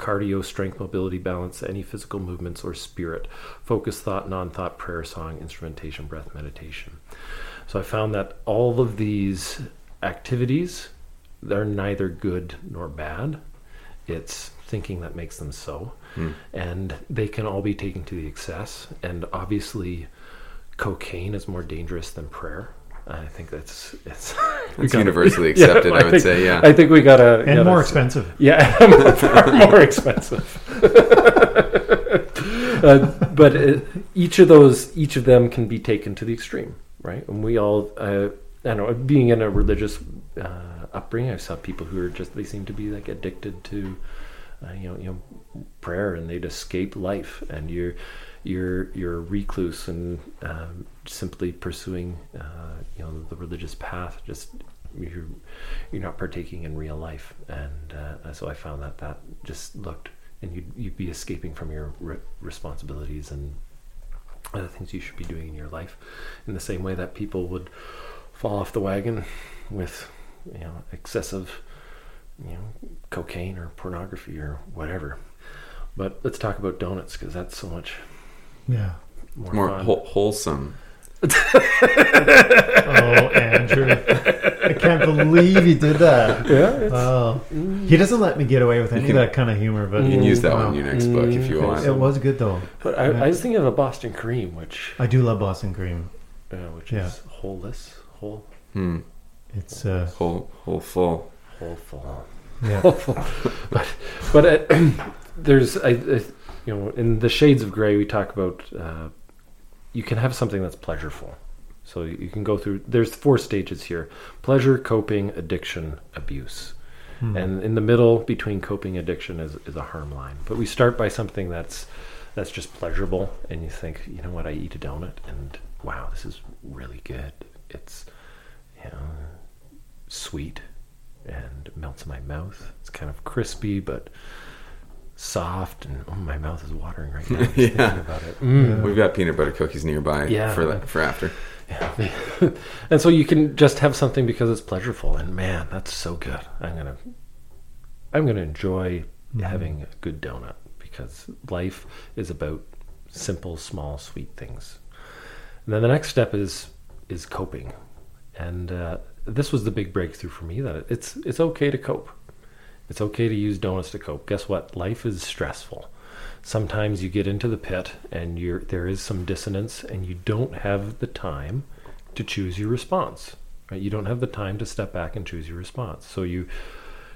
cardio, strength, mobility, balance, any physical movements or spirit, focus, thought, non thought, prayer, song, instrumentation, breath, meditation. So I found that all of these activities they're neither good nor bad. It's thinking that makes them so. Hmm. And they can all be taken to the excess. And obviously, cocaine is more dangerous than prayer. I think that's it's It's gotta- universally accepted, I would think- say, yeah. I think we gotta and gotta more expensive. Yeah, far more expensive. uh, but uh, each of those, each of them can be taken to the extreme, right? And we all, uh, I don't know, being in a religious uh, upbringing, I saw people who are just they seem to be like addicted to, uh, you know, you know, prayer, and they'd escape life, and you're you're you're a recluse and um, simply pursuing, uh, you know, the religious path, just you're you're not partaking in real life, and uh, so I found that that just looked, and you'd you'd be escaping from your re- responsibilities and other things you should be doing in your life, in the same way that people would fall off the wagon with, you know, excessive, you know, cocaine or pornography or whatever. But let's talk about donuts because that's so much Yeah. more, More wholesome. Oh, Andrew. I can't believe he did that. yeah, it's, Wow. He doesn't let me get away with any can- of that kind of humor, but You can use that wow. one in your next book if you Mm, want. It was good though. but I, I was thinking of a Boston cream, which I do love Boston cream. uh, which Yeah. is wholeless, whole, Hmm. It's uh, Whole, whole full. whole full. yeah. but but uh, there's I, I you know in the shades of gray we talk about uh, you can have something that's pleasureful. So you can go through there's four stages here. Pleasure coping addiction abuse. Hmm. and in the middle between coping addiction is, is a harm line. But we start by something that's that's just pleasurable and you think you know what? I eat a donut and wow this is really good. It's you know sweet and melts in my mouth. It's kind of crispy but soft and oh, my mouth is watering right now. Just Yeah. thinking about it. Mm. We've got peanut butter cookies nearby Yeah. for that, for after. yeah. And so you can just have something because it's pleasureful and man that's so good. I'm gonna i'm gonna enjoy having a good donut because life is about simple small sweet things. And then the next step is is coping. And uh, this was the big breakthrough for me that it's it's okay to cope it's okay to use donuts to cope. Guess what? Life is stressful. Sometimes you get into the pit and you're there is some dissonance and you don't have the time to choose your response right? You don't have the time to step back and choose your response. So you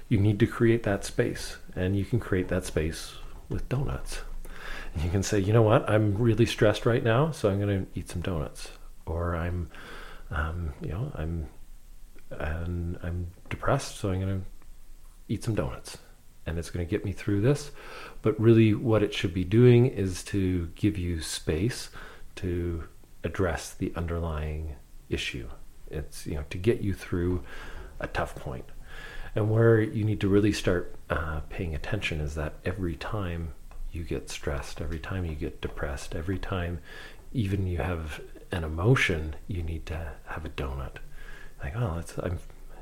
you need to create that space and you can create that space with donuts. And you can say you know what? I'm really stressed right now so i'm going to eat some donuts. Or i'm um, you know i'm and i'm depressed so i'm going to eat some donuts. And it's going to get me through this. But really what it should be doing is to give you space to address the underlying issue. It's you know to get you through a tough point. And where you need to really start uh, paying attention is that every time you get stressed every time you get depressed every time even you have an emotion you need to have a donut. Like oh it's i'm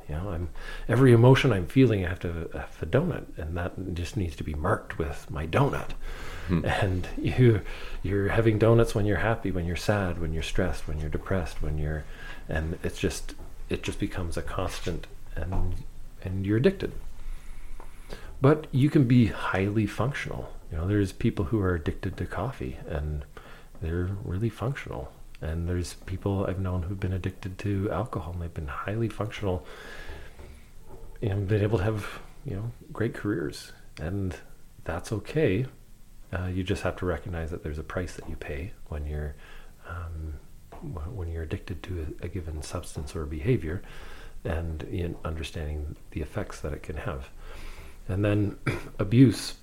you know i'm every emotion i'm feeling i have to have a donut and that just needs to be marked with my donut. Hmm. And you you're having donuts when you're happy when you're sad when you're stressed when you're depressed when you're and it's just it just becomes a constant and and you're addicted. But you can be highly functional. You know there's people who are addicted to coffee and they're really functional and there's people i've known who've been addicted to alcohol and they've been highly functional and been able to have you know great careers. And that's okay. Uh, you just have to recognize that there's a price that you pay when you're um, when you're addicted to a, a given substance or behavior and in understanding the effects that it can have. And then abuse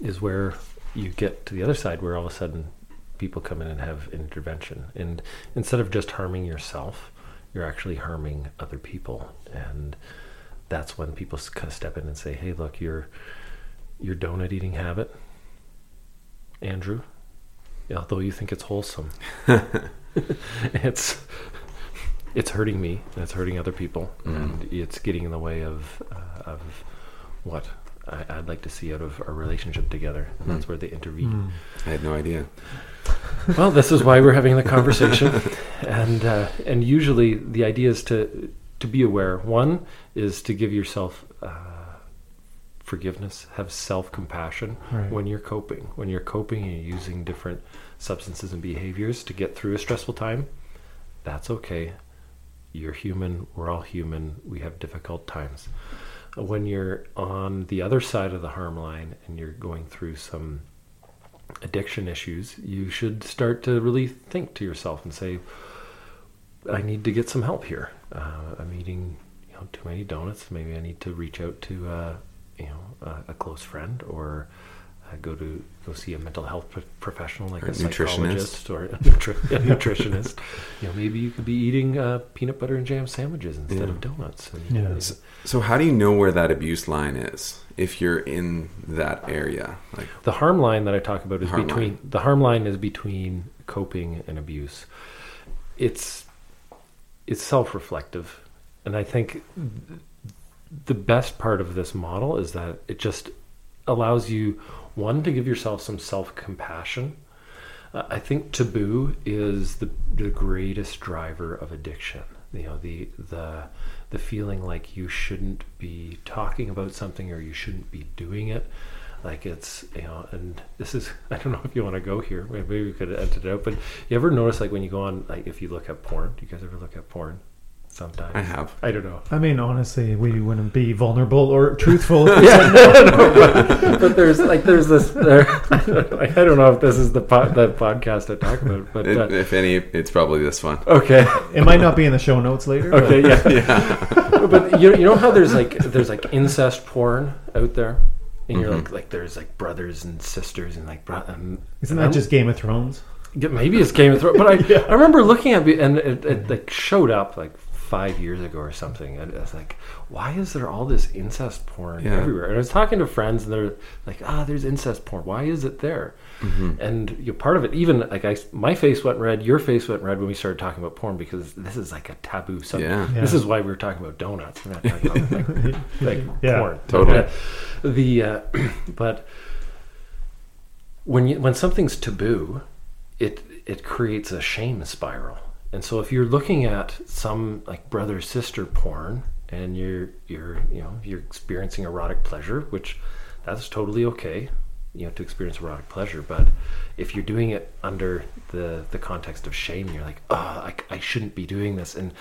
is where you get to the other side where all of a sudden people come in and have intervention. And instead of just harming yourself you're actually harming other people. And that's when people kind of step in and say hey look your your donut eating habit andrew. Although you think it's wholesome. It's it's hurting me and it's hurting other people. Mm. And it's getting in the way of uh, of what I, I'd like to see out of our relationship together. And that's mm. where they intervene. Mm. I had no idea. Well, this is why we're having the conversation, and uh, and usually the idea is to to be aware. One is to give yourself uh, forgiveness, have self compassion Right. when you're coping. When you're coping and you're using different substances and behaviors to get through a stressful time, that's okay. you're human. We're all human. We have difficult times. When you're on the other side of the harm line and you're going through some addiction issues, you should start to really think to yourself and say, I need to get some help here. Uh, I'm eating you know, too many donuts. Maybe I need to reach out to uh, you know a, a close friend or uh, go to go see a mental health pro- professional like Or a a nutritionist. or a, nutri- a nutritionist. You know, maybe you could be eating uh, peanut butter and jam sandwiches instead Yeah. of donuts. And, Yeah. uh, So how do you know where that abuse line is if you're in that area? Like The harm line that I talk about is between line. the harm line is between coping and abuse. It's it's self-reflective, and I think the best part of this model is that it just allows you one to give yourself some self-compassion. Uh, I think taboo is the the greatest driver of addiction. You know the the the feeling like you shouldn't be talking about something or you shouldn't be doing it. Like it's you know and this is i don't know if you want to go here maybe we could edit it out but you ever notice like when you go on like if you look at porn do you guys ever look at porn sometimes I have. i don't know I mean, honestly, we wouldn't be vulnerable or truthful. yeah no, but, but there's like there's this there, I don't know if this is the pod, the podcast i talk about but It- uh, if any, it's probably this one. okay It might not be in the show notes later. but- okay yeah Yeah. but you, you know how there's like there's like incest porn out there and you're Mhm. like like there's like brothers and sisters and like bro- and Isn't and that just Game of Thrones? Yeah, maybe it's Game of Thrones, but I Yeah. I remember looking at it and it, it like showed up like five years ago or something, and I was like, why is there all this incest porn Yeah. everywhere? And I was talking to friends, and they're like, ah, there's incest porn. Why is it there? Mhm. And you know, part of it, even like I, my face went red, your face went red when we started talking about porn because this is like a taboo subject. Yeah. Yeah. This is why we were talking about donuts. We're not talking about like, like Yeah, porn. totally. The uh, but when you when something's taboo, it it creates a shame spiral. And so if you're looking at some like brother sister porn and you're you're you know you're experiencing erotic pleasure, which that's totally okay, you know, to experience erotic pleasure. But if you're doing it under the the context of shame, you're like, oh, I, I shouldn't be doing this, and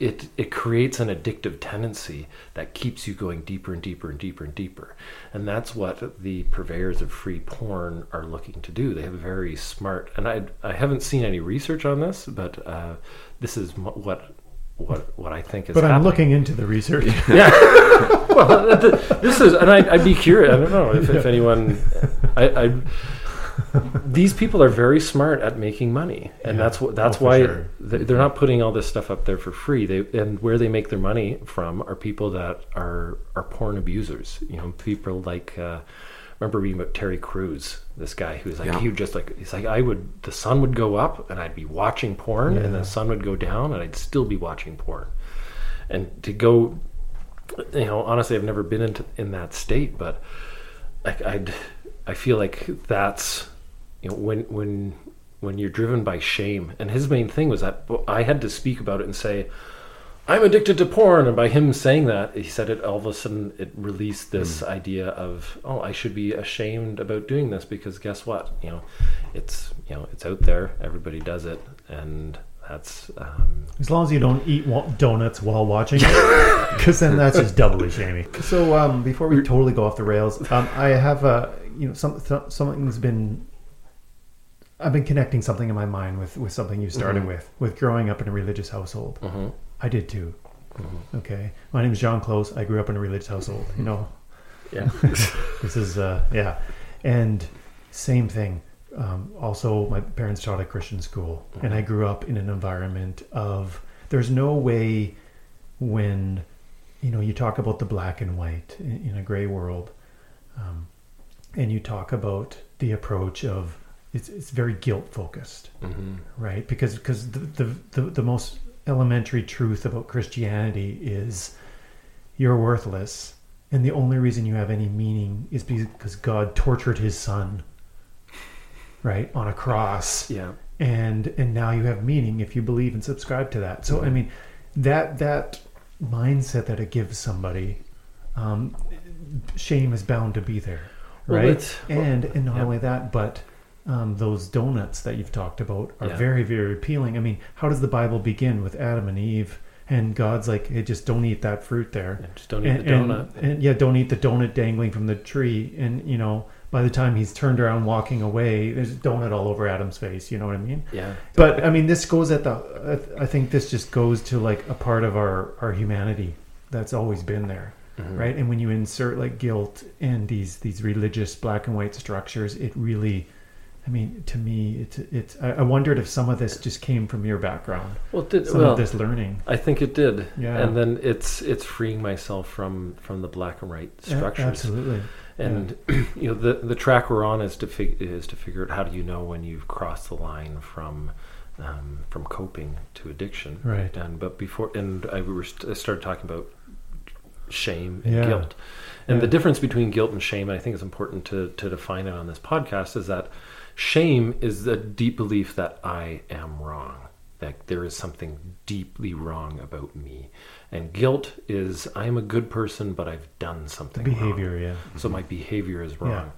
it it creates an addictive tendency that keeps you going deeper and deeper and deeper and deeper and that's what the purveyors of free porn are looking to do they have a very smart and i i haven't seen any research on this but uh, this is what what what i think is But I'm happening. looking into the research. yeah well this is and I, i'd be curious i don't know if, if anyone i i these people are very smart at making money, and Yeah. that's what that's Oh, why sure. they- they're not putting all this stuff up there for free. They and where they make their money from are people that are are porn abusers. You know, people like. Uh, remember reading about Terry Crews, this guy who's like Yeah. he would just like he's like I would the sun would go up and I'd be watching porn, and the sun would go down and I'd still be watching porn, and to go, you know, honestly, I've never been into in that state, but like I'd I feel like that's you know when when when you're driven by shame. And his main thing was that I had to speak about it and say I'm addicted to porn. And by him saying that he said it all of a sudden it released this idea of oh I should be ashamed about doing this because guess what? You know it's you know it's out there. Everybody does it. And that's um, As long as you don't eat donuts while watching it, because then that's just doubly shamey. So um, before we totally go off the rails, um, I have a you know some, th- something's been. I've been connecting something in my mind with with something you started Mhm. with with growing up in a religious household. mhm, I did too. mhm. Okay, my name is John Close. I grew up in a religious household. You know, yeah this is uh, yeah, and same thing. Um, also, my parents taught at Christian school, and I grew up in an environment of. There's no way when you know you talk about the black and white in, in a gray world, um, and you talk about the approach of it's it's very guilt focused mhm, right? Because because the, the the the most elementary truth about Christianity is you're worthless, and the only reason you have any meaning is because God tortured His Son, right, on a cross, yeah. And and now you have meaning if you believe and subscribe to that. So I mean, that that mindset that it gives somebody, um, shame is bound to be there, right? it's- and and not yeah. only that, but um, those donuts that you've talked about are Yeah. very very appealing. I mean, how does the Bible begin with Adam and Eve and God's like, hey, just don't eat that fruit there. And just don't eat and, the donut. And, and yeah, don't eat the donut dangling from the tree. And you know, by the time he's turned around walking away, there's a donut all over Adam's face. You know what I mean? yeah. But I mean, this goes at the. I think this just goes to like a part of our our humanity that's always been there, Mhm. right? And when you insert like guilt and these these religious black and white structures, it really. I mean, to me, it's it's. I wondered if some of this just came from your background, Well, did, some well of this learning. I think it did. Yeah. And then it's it's freeing myself from from the black and white Yeah, structures. absolutely. And you know the the track we're on is to fig- is to figure out how do you know when you've crossed the line from um, from coping to addiction. Right. And but before and I we were st- I started talking about shame and Yeah. guilt. And Yeah. the difference between guilt and shame, I think it's important to to define it on this podcast, is that shame is the deep belief that I am wrong. That there is something deeply wrong about me. And guilt is I am a good person, but I've done something wrong. behavior, yeah. So my behavior is wrong. Yeah.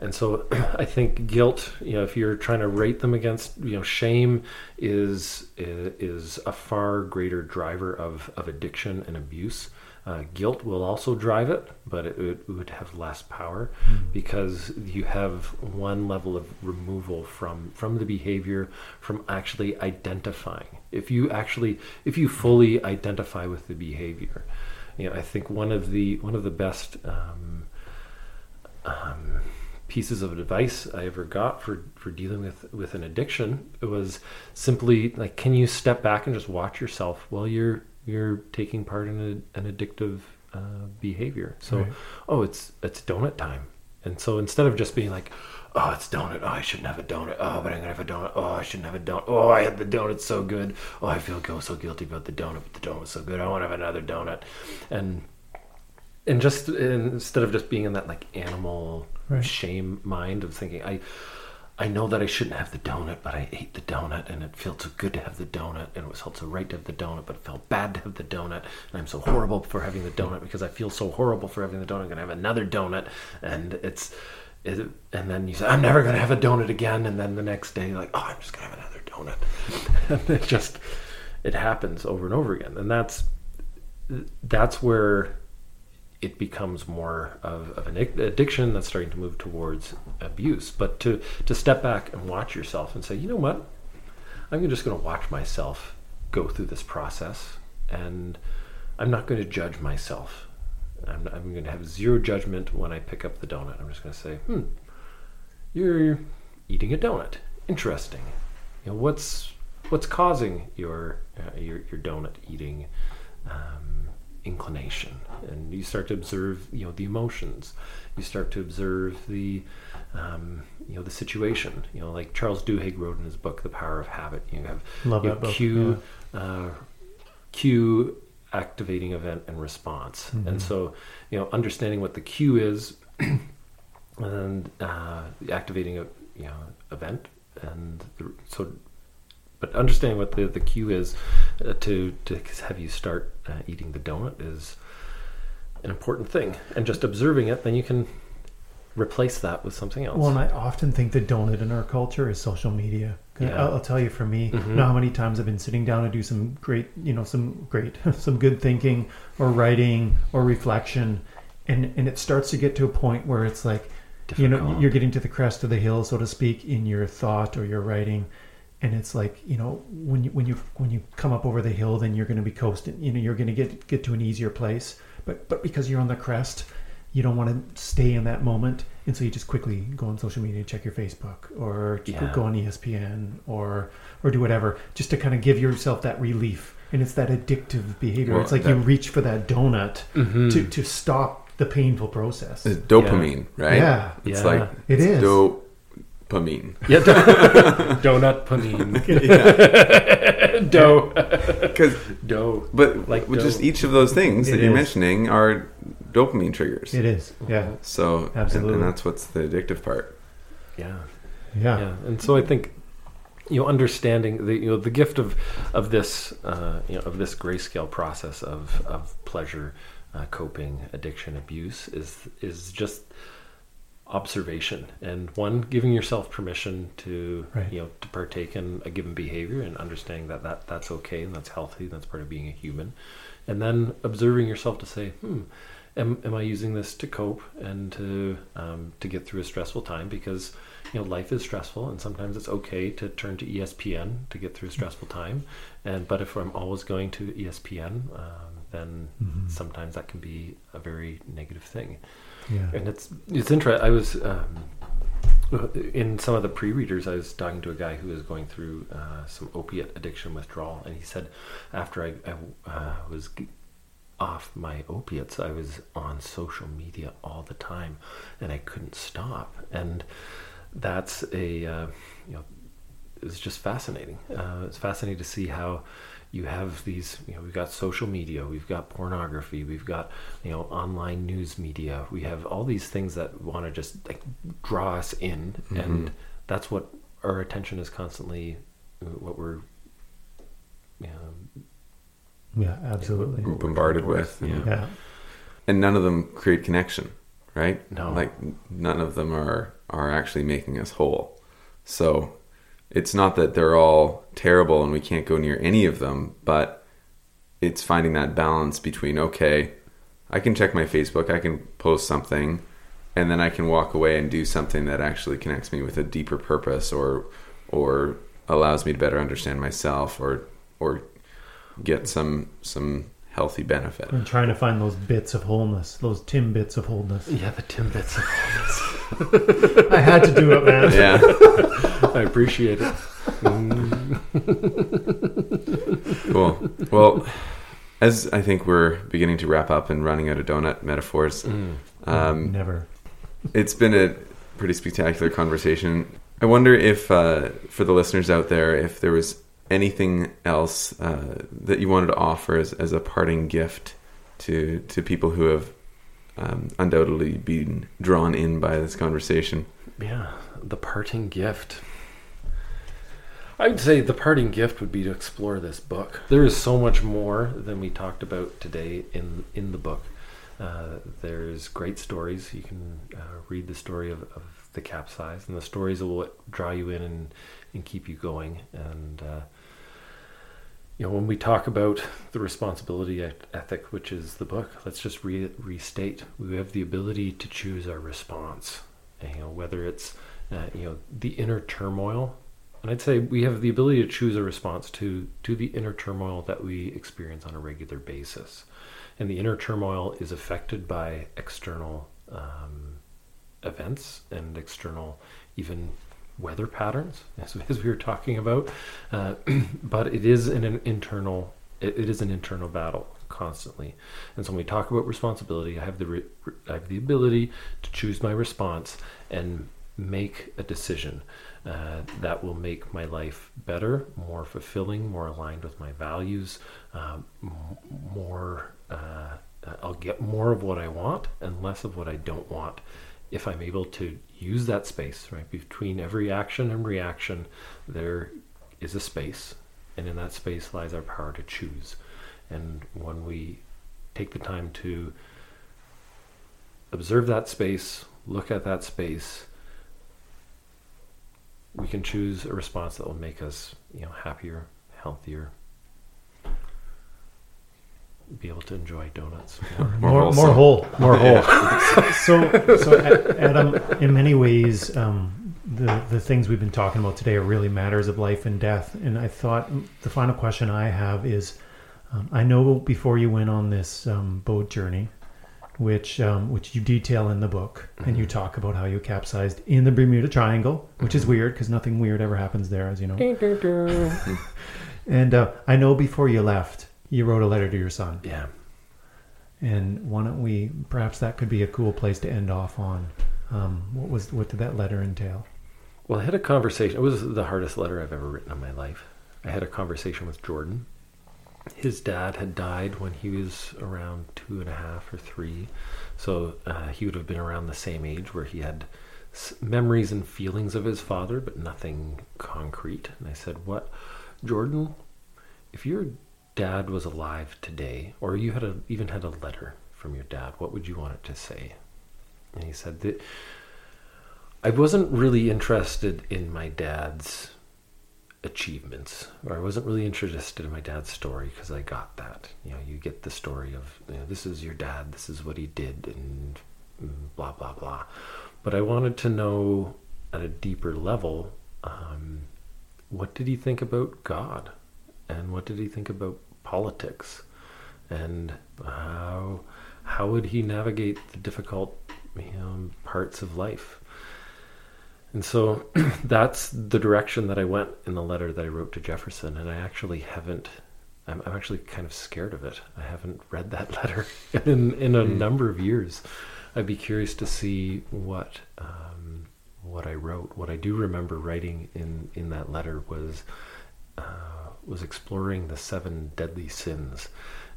And so I think guilt, you know, if you're trying to rate them against, you know, shame is is a far greater driver of, of addiction and abuse. Uh, guilt will also drive it, but it, it would have less power because you have one level of removal from from the behavior, from actually identifying. If you actually, if you fully identify with the behavior, you know, I think one of the one of the best um, um, pieces of advice I ever got for, for dealing with, with an addiction was simply like, can you step back and just watch yourself while you're you're taking part in a, an addictive uh, behavior? So, Right. oh, it's it's donut time, and so instead of just being like, oh, it's donut, oh, I shouldn't have a donut, oh, but I'm gonna have a donut, oh, I shouldn't have a donut, oh, I had the donut so good, oh, I feel so guilty about the donut, but the donut was so good, I want to have another donut, and and just instead of just being in that like animal Right. shame mind of thinking i i know that i shouldn't have the donut but i ate the donut and it felt so good to have the donut and it was felt so right to have the donut but it felt bad to have the donut and i'm so horrible for having the donut because i feel so horrible for having the donut i'm gonna have another donut and it's it, and then you say i'm never gonna have a donut again and then the next day you're like oh i'm just gonna have another donut. And it just it happens over and over again and that's that's where it becomes more of, of an addiction that's starting to move towards abuse. But to, to step back and watch yourself and say, you know what? I'm just going to watch myself go through this process and I'm not going to judge myself. I'm, I'm going to have zero judgment when I pick up the donut. I'm just going to say, hmm, you're eating a donut. Interesting. You know, what's what's causing your uh, your, your donut eating um, inclination? And you start to observe, you know, the emotions. You start to observe the um, you know the situation. You know, like Charles Duhigg wrote in his book, The Power of Habit. You have Love you know, cue, uh, cue, activating event, and response. Mhm. And so, you know, understanding what the cue is, and uh, the activating a you know event, and the, so, but understanding what the the cue is uh, to to have you start uh, eating the donut is an important thing, and just observing it, then you can replace that with something else. Well, and I often think the donut in our culture is social media Yeah. I'll, I'll tell you, for me, Mhm. you know how many times I've been sitting down to do some great, you know, some great, some good thinking or writing or reflection, and and it starts to get to a point where it's like, you know, you're getting to the crest of the hill, so to speak, in your thought or your writing, and it's like, you know, when you when you when you come up over the hill, then you're going to be coasting. You know, you're going to get get to an easier place, but but because you're on the crest, you don't want to stay in that moment and so you just quickly go on social media check your facebook or Yeah. go on espn or or do whatever just to kind of give yourself that relief and it's that addictive behavior Well, it's like you reach for that donut Mhm. to, to stop the painful process It's dopamine, right? Yeah. It's Yeah. like It is. Dopamine. Yeah, do- donut panine. Dough. Because, Dough. but Like like just dope. each of those things that It you're is. mentioning are dopamine triggers. it is yeah So, and- Absolutely. and, that's what's the addictive part. Yeah. yeah, Yeah. And so I think you know understanding the you know the gift of of this uh, you know of this grayscale process of of pleasure uh, coping addiction abuse is is just observation and one giving yourself permission to Right. you know to partake in a given behavior and understanding that, that that's okay and that's healthy that's part of being a human and then observing yourself to say hmm am, am i using this to cope and to um, to get through a stressful time because you know life is stressful and sometimes it's okay to turn to espn to get through a stressful time and but if i'm always going to espn um, then Mhm. sometimes that can be a very negative thing Yeah. and it's it's interesting. I was um, in some of the pre-readers. I was talking to a guy who was going through uh, some opiate addiction withdrawal, and he said after I, I uh, was off my opiates, I was on social media all the time, and I couldn't stop. And that's a uh, you know it's just fascinating. Uh, it's fascinating to see how you have these. You know, we've got social media, we've got pornography, we've got you know online news media. We have all these things that want to just like draw us in, and that's what our attention is constantly. uh, What we're you know, Yeah, absolutely. bombarded with. Yeah. and- Yeah. and none of them create connection, right? No. like none of them are are actually making us whole. So it's not that they're all terrible and we can't go near any of them, but it's finding that balance between okay, I can check my Facebook, I can post something, and then I can walk away and do something that actually connects me with a deeper purpose or or allows me to better understand myself or or get some some healthy benefit. I'm trying to find those bits of wholeness, those Timbits of wholeness. yeah, the Timbits of wholeness. I had to do it, man. Yeah. I appreciate it. Mm. Cool. Well, as I think we're beginning to wrap up and running out of donut metaphors, Mm. um, Never. it's been a pretty spectacular conversation. I wonder if, uh, for the listeners out there, if there was anything else uh, that you wanted to offer as, as a parting gift to to people who have um, undoubtedly been drawn in by this conversation. Yeah, the parting gift. I'd say the parting gift would be to explore this book. There is so much more than we talked about today in in the book. Uh, there's great stories. You can uh, read the story of, of the capsize, and the stories will draw you in and, and keep you going. And uh, you know, when we talk about the responsibility ethic, which is the book, let's just re- restate: we have the ability to choose our response. And, you know, whether it's uh, you know the inner turmoil, and I'd say we have the ability to choose a response to to the inner turmoil that we experience on a regular basis, and the inner turmoil is affected by external um, events and external even weather patterns, as, as we were talking about. Uh, but it is an, an internal. It, it is an internal battle constantly, and so when we talk about responsibility, I have the re, I have the ability to choose my response and make a decision uh, that will make my life better, more fulfilling, more aligned with my values, um, more. Uh, I'll get more of what I want and less of what I don't want if I'm able to use that space, right? Between every action and reaction, there is a space, and in that space lies our power to choose. And when we take the time to observe that space, look at that space, we can choose a response that will make us, you know, happier, healthier, be able to enjoy donuts more. More More, more whole. More whole. Yeah. so, so Adam, in many ways, um, the the things we've been talking about today are really matters of life and death. And I thought the final question I have is, um, I know before you went on this um, boat journey, which um, which you detail in the book, and you talk about how you capsized in the Bermuda Triangle, which is weird because nothing weird ever happens there, as you know. And uh, I know before you left, you wrote a letter to your son. yeah. And why don't we? Perhaps that could be a cool place to end off on. Um, what was what did that letter entail? Well, I had a conversation. It was the hardest letter I've ever written in my life. I had a conversation with Jordan. His dad had died when he was around two and a half or three. So uh, he would have been around the same age where he had s- memories and feelings of his father, but nothing concrete. And I said, What, Jordan, if your dad was alive today, or you had a, even had a letter from your dad, what would you want it to say? And he said that I wasn't really interested in my dad's achievements, or I wasn't really interested in my dad's story because I got that. You know, you get the story of you know, this is your dad, this is what he did, and blah blah blah. But I wanted to know at a deeper level, um, what did he think about God, and what did he think about politics, and how how would he navigate the difficult you know, parts of life? And so that's the direction that I went in the letter that I wrote to Jefferson. And I actually haven't, I'm, I'm actually kind of scared of it. I haven't read that letter in, in a Mm. number of years. I'd be curious to see what, um, what I wrote. What I do remember writing in, in that letter was, uh, was exploring the seven deadly sins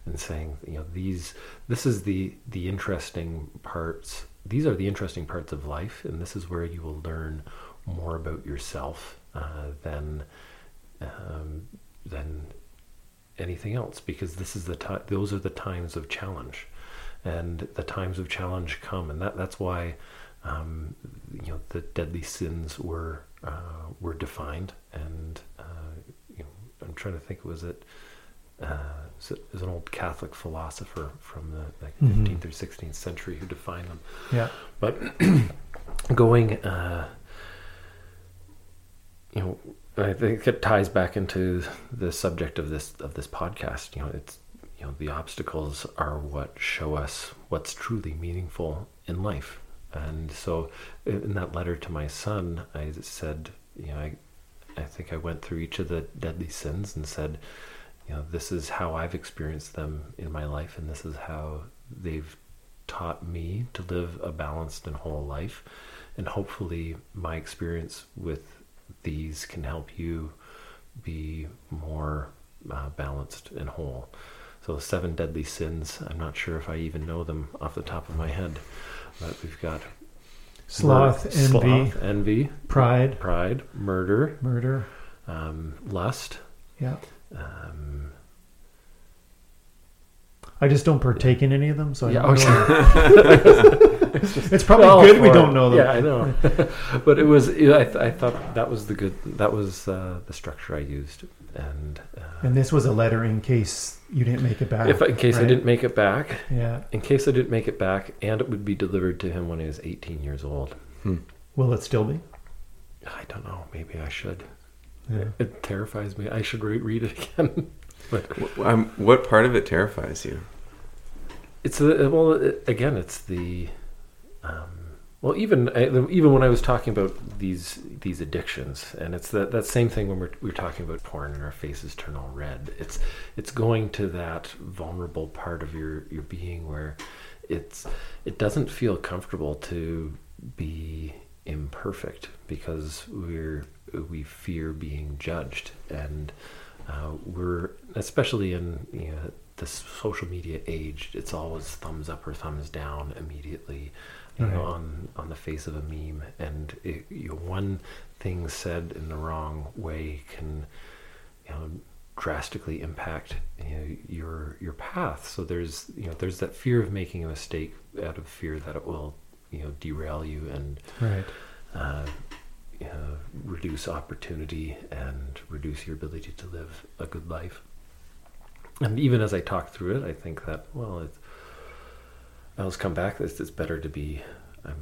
and saying, you know, these, this is the, the interesting parts these are the interesting parts of life, and this is where you will learn more about yourself uh, than um, than anything else, because this is the time; those are the times of challenge, and the times of challenge come, and that that's why um, you know the deadly sins were uh, were defined, and uh, I'm trying to think, was it? uh, is it- is an old Catholic philosopher from the like, Mhm. 15th or 16th century who defined them. Yeah. But going, uh, you know, I think it ties back into the subject of this of this podcast. You know, it's you know the obstacles are what show us what's truly meaningful in life. And so, in that letter to my son, I said, you know, I, I think I went through each of the deadly sins and said, you know, this is how I've experienced them in my life, and this is how they've taught me to live a balanced and whole life. And hopefully, my experience with these can help you be more uh, balanced and whole. So, the seven deadly sins, I'm not sure if I even know them off the top of my head, but we've got Sloth, mur- envy, sloth, envy, pride, pride, murder, murder. um, lust. Yeah. Um, I just don't partake in any of them, so I yeah, don't okay. know. it's probably Well, good we for- don't know them. Yeah, I know. but it was. I, th- I thought that was the good. That was uh, the structure I used, and, uh, And this was a letter in case you didn't make it back. if in case I didn't make it back, Yeah. in case I didn't make it back, and it would be delivered to him when he was 18 years old. Will it still be? I don't know. Maybe I should. Yeah. It terrifies me. I should re- read it again. but W- Um, what part of it terrifies you? it's the well. It, again, it's the. Um, well, even I, even when I was talking about these these addictions, and it's that that same thing when we're we're talking about porn and our faces turn all red. It's it's going to that vulnerable part of your your being where it's it doesn't feel comfortable to be imperfect because we're we fear being judged and uh, we're especially in you know, this social media age it's always thumbs up or thumbs down immediately you know on on the face of a meme and it, you know, one thing said in the wrong way can you know drastically impact you know, your your path so there's you know there's that fear of making a mistake out of fear that it will you know derail you and Right. uh, you know, reduce opportunity and reduce your ability to live a good life. And even as I talk through it, I think that well, it's, I always come back. It's, it's better to be. Um,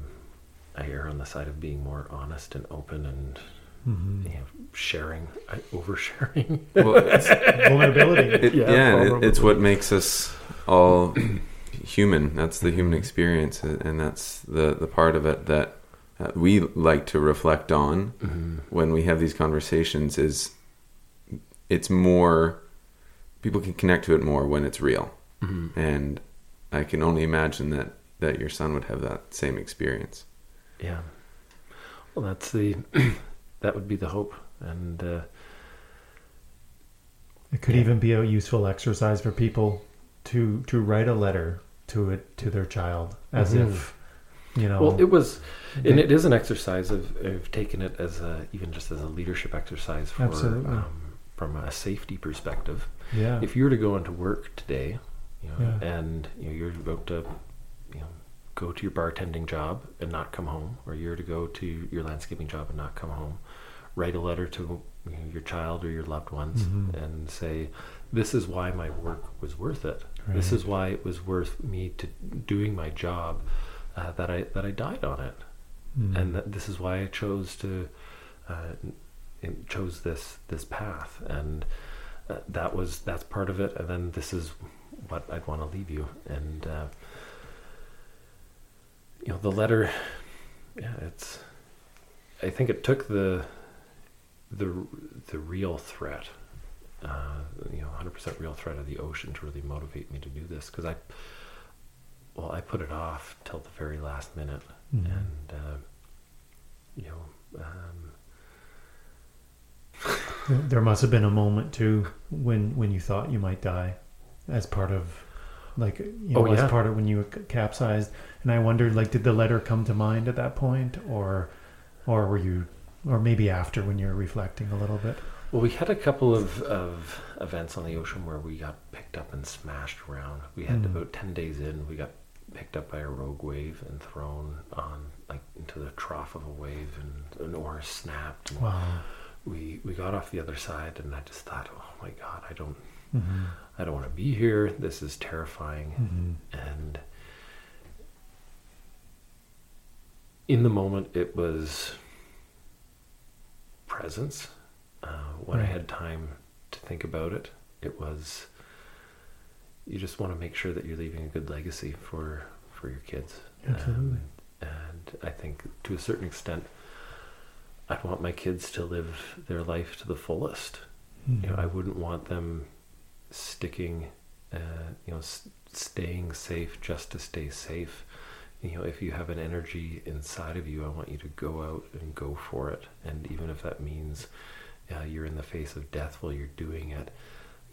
I err on the side of being more honest and open and hmm you know, sharing, I, oversharing. Well, it's, Vulnerability. it, Yeah, yeah, it- it's what makes us all human. That's the human experience, and that's the the part of it that uh, we like to reflect on Mhm. when we have these conversations. Is it's more people can connect to it more when it's real, Mhm. and I can only imagine that that your son would have that same experience. Yeah. Well, that's the that would be the hope, and uh, It could Yeah. even be a useful exercise for people to to write a letter to it to their child as Mhm. if you know. well, it was they- and it is an exercise of, of taking it as a even just as a leadership exercise for Absolutely. um, from a safety perspective. yeah. If you were to go into work today, you know, Yeah. and you know, you're about to, you know, go to your bartending job and not come home, or you're to go to your landscaping job and not come home. Write a letter to you know, your child or your loved ones Mhm. and say, "This is why my work was worth it. This is why it was worth me to doing my job. Uh, that I that I died on it, Mm. and that this is why I chose to uh, chose this this path, and uh, that was that's part of it. And then this is what I'd want to leave you, and uh, you know the letter. Yeah, it's. I think it took the the the real threat, uh, you know, hundred percent real threat of the ocean to really motivate me to do this because I. Well, I put it off till the very last minute, Mhm. and uh, you know, um, There must have been a moment too when when you thought you might die, as part of, like you know, Oh, as part of when you capsized. And I wondered, like, did the letter come to mind at that point, or, or were you, or maybe after when you were reflecting a little bit? Well, we had a couple of, of events on the ocean where we got picked up and smashed around. We had Mm. about 10 days in, we got picked up by a rogue wave and thrown on, like, into the trough of a wave, and an oar snapped. Wow. we, we got off the other side, and I just thought, oh my God, I don't, hmm I don't want to be here. This is terrifying. hmm And in the moment, it was presence. Uh, when I had time to think about it, it was you just want to make sure that you're leaving a good legacy for for your kids. Absolutely. Um, and I think to a certain extent, I'd want my kids to live their life to the fullest you know, I wouldn't want them sticking, uh, you know, s- staying safe just to stay safe. You know, if you have an energy inside of you, I want you to go out and go for it. And even if that means uh, you're in the face of death while you're doing it,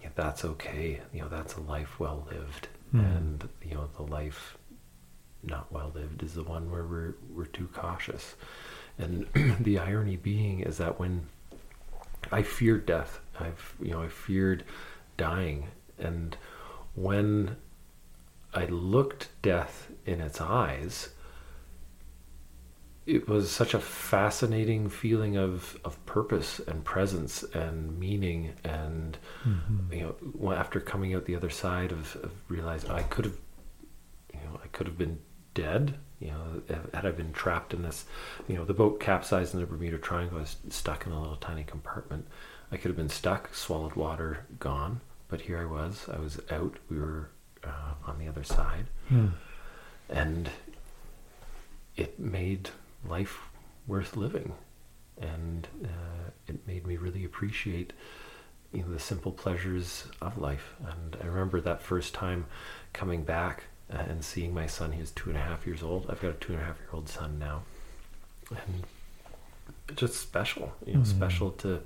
yeah, that's okay. You know, that's a life well lived. Mhm. And you know, the life not well lived is the one where we're we're too cautious. And the irony being is that when I feared death. I've you know I feared dying, and when I looked death in its eyes, it was such a fascinating feeling of of purpose and presence and meaning and Mhm. you know after coming out the other side of, of realizing I could have you know I could have been dead you know had I been trapped in this you know the boat capsized in the Bermuda Triangle I was stuck in a little tiny compartment I could have been stuck swallowed water gone. But here I was. I was out. We were uh, on the other side. Hmm. and it made life worth living. And uh, it made me really appreciate you know the simple pleasures of life. And i remember that first time coming back uh, and seeing my son. He was two and a half years old. I've got a two and a half year old son now. And it's just special you know Mhm. special to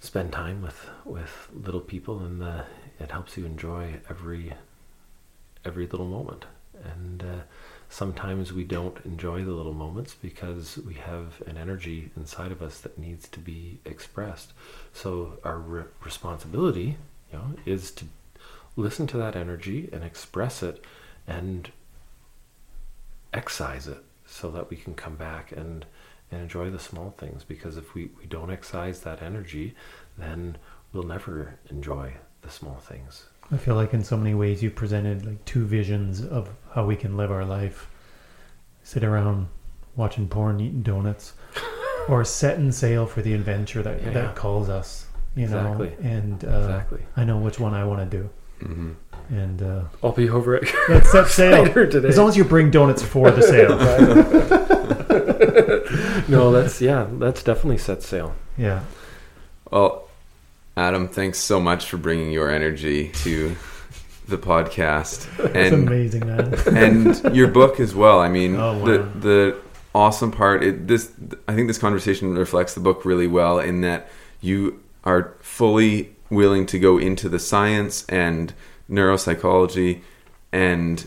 spend time with with little people and uh, it helps you enjoy every every little moment. And uh, sometimes we don't enjoy the little moments because we have an energy inside of us that needs to be expressed. So our re- responsibility you know is to listen to that energy and express it and excise it so that we can come back and and enjoy the small things because if we, we don't excise that energy then we'll never enjoy the small things I feel like in so many ways you presented like two visions of how we can live our life. Sit around watching porn, eating donuts, or setting sail for the adventure that Yeah. that calls us. You know, and uh, exactly I know which one I want to do. hmm And uh, i'll be over it let's set sail. today As long as you bring donuts for the sail. no that's yeah that's definitely set sail Yeah. Well, Adam, thanks so much for bringing your energy to the podcast It's and amazing, man. and your book as well. I mean, Oh, wow. the the awesome part. It, this I think this conversation reflects the book really well in that you are fully willing to go into the science and neuropsychology, and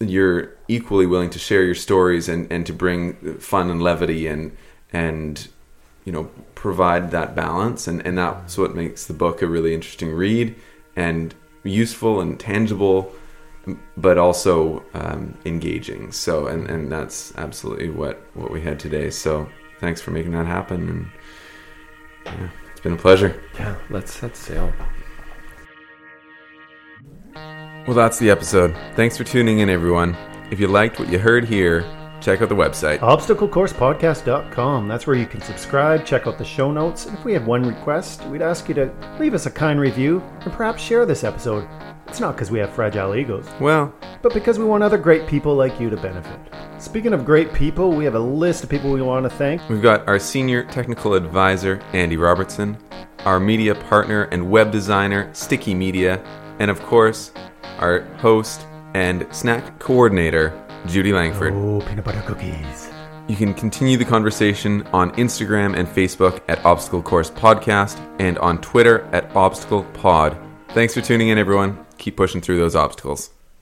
you're equally willing to share your stories and, and to bring fun and levity and and you know provide that balance and, and that's what makes the book a really interesting read and useful and tangible but also um, engaging. So, and, and that's absolutely what, what we had today. So, thanks for making that happen. And yeah, it's been a pleasure. Yeah, let's set sail. Well, that's the episode. Thanks for tuning in, everyone. If you liked what you heard here, check out the website. ObstacleCoursePodcast.com. That's where you can subscribe, check out the show notes, and if we had one request, we'd ask you to leave us a kind review and perhaps share this episode. It's not because we have fragile egos, Well, but because we want other great people like you to benefit. Speaking of great people, we have a list of people we want to thank. we've got our senior technical advisor, Andy Robertson, our media partner and web designer, Sticky Media, and of course, our host and snack coordinator, Judy Langford. Oh, peanut butter cookies. You can continue the conversation on Instagram and Facebook at Obstacle Course Podcast and on Twitter at Obstacle Pod. Thanks for tuning in, everyone. Keep pushing through those obstacles.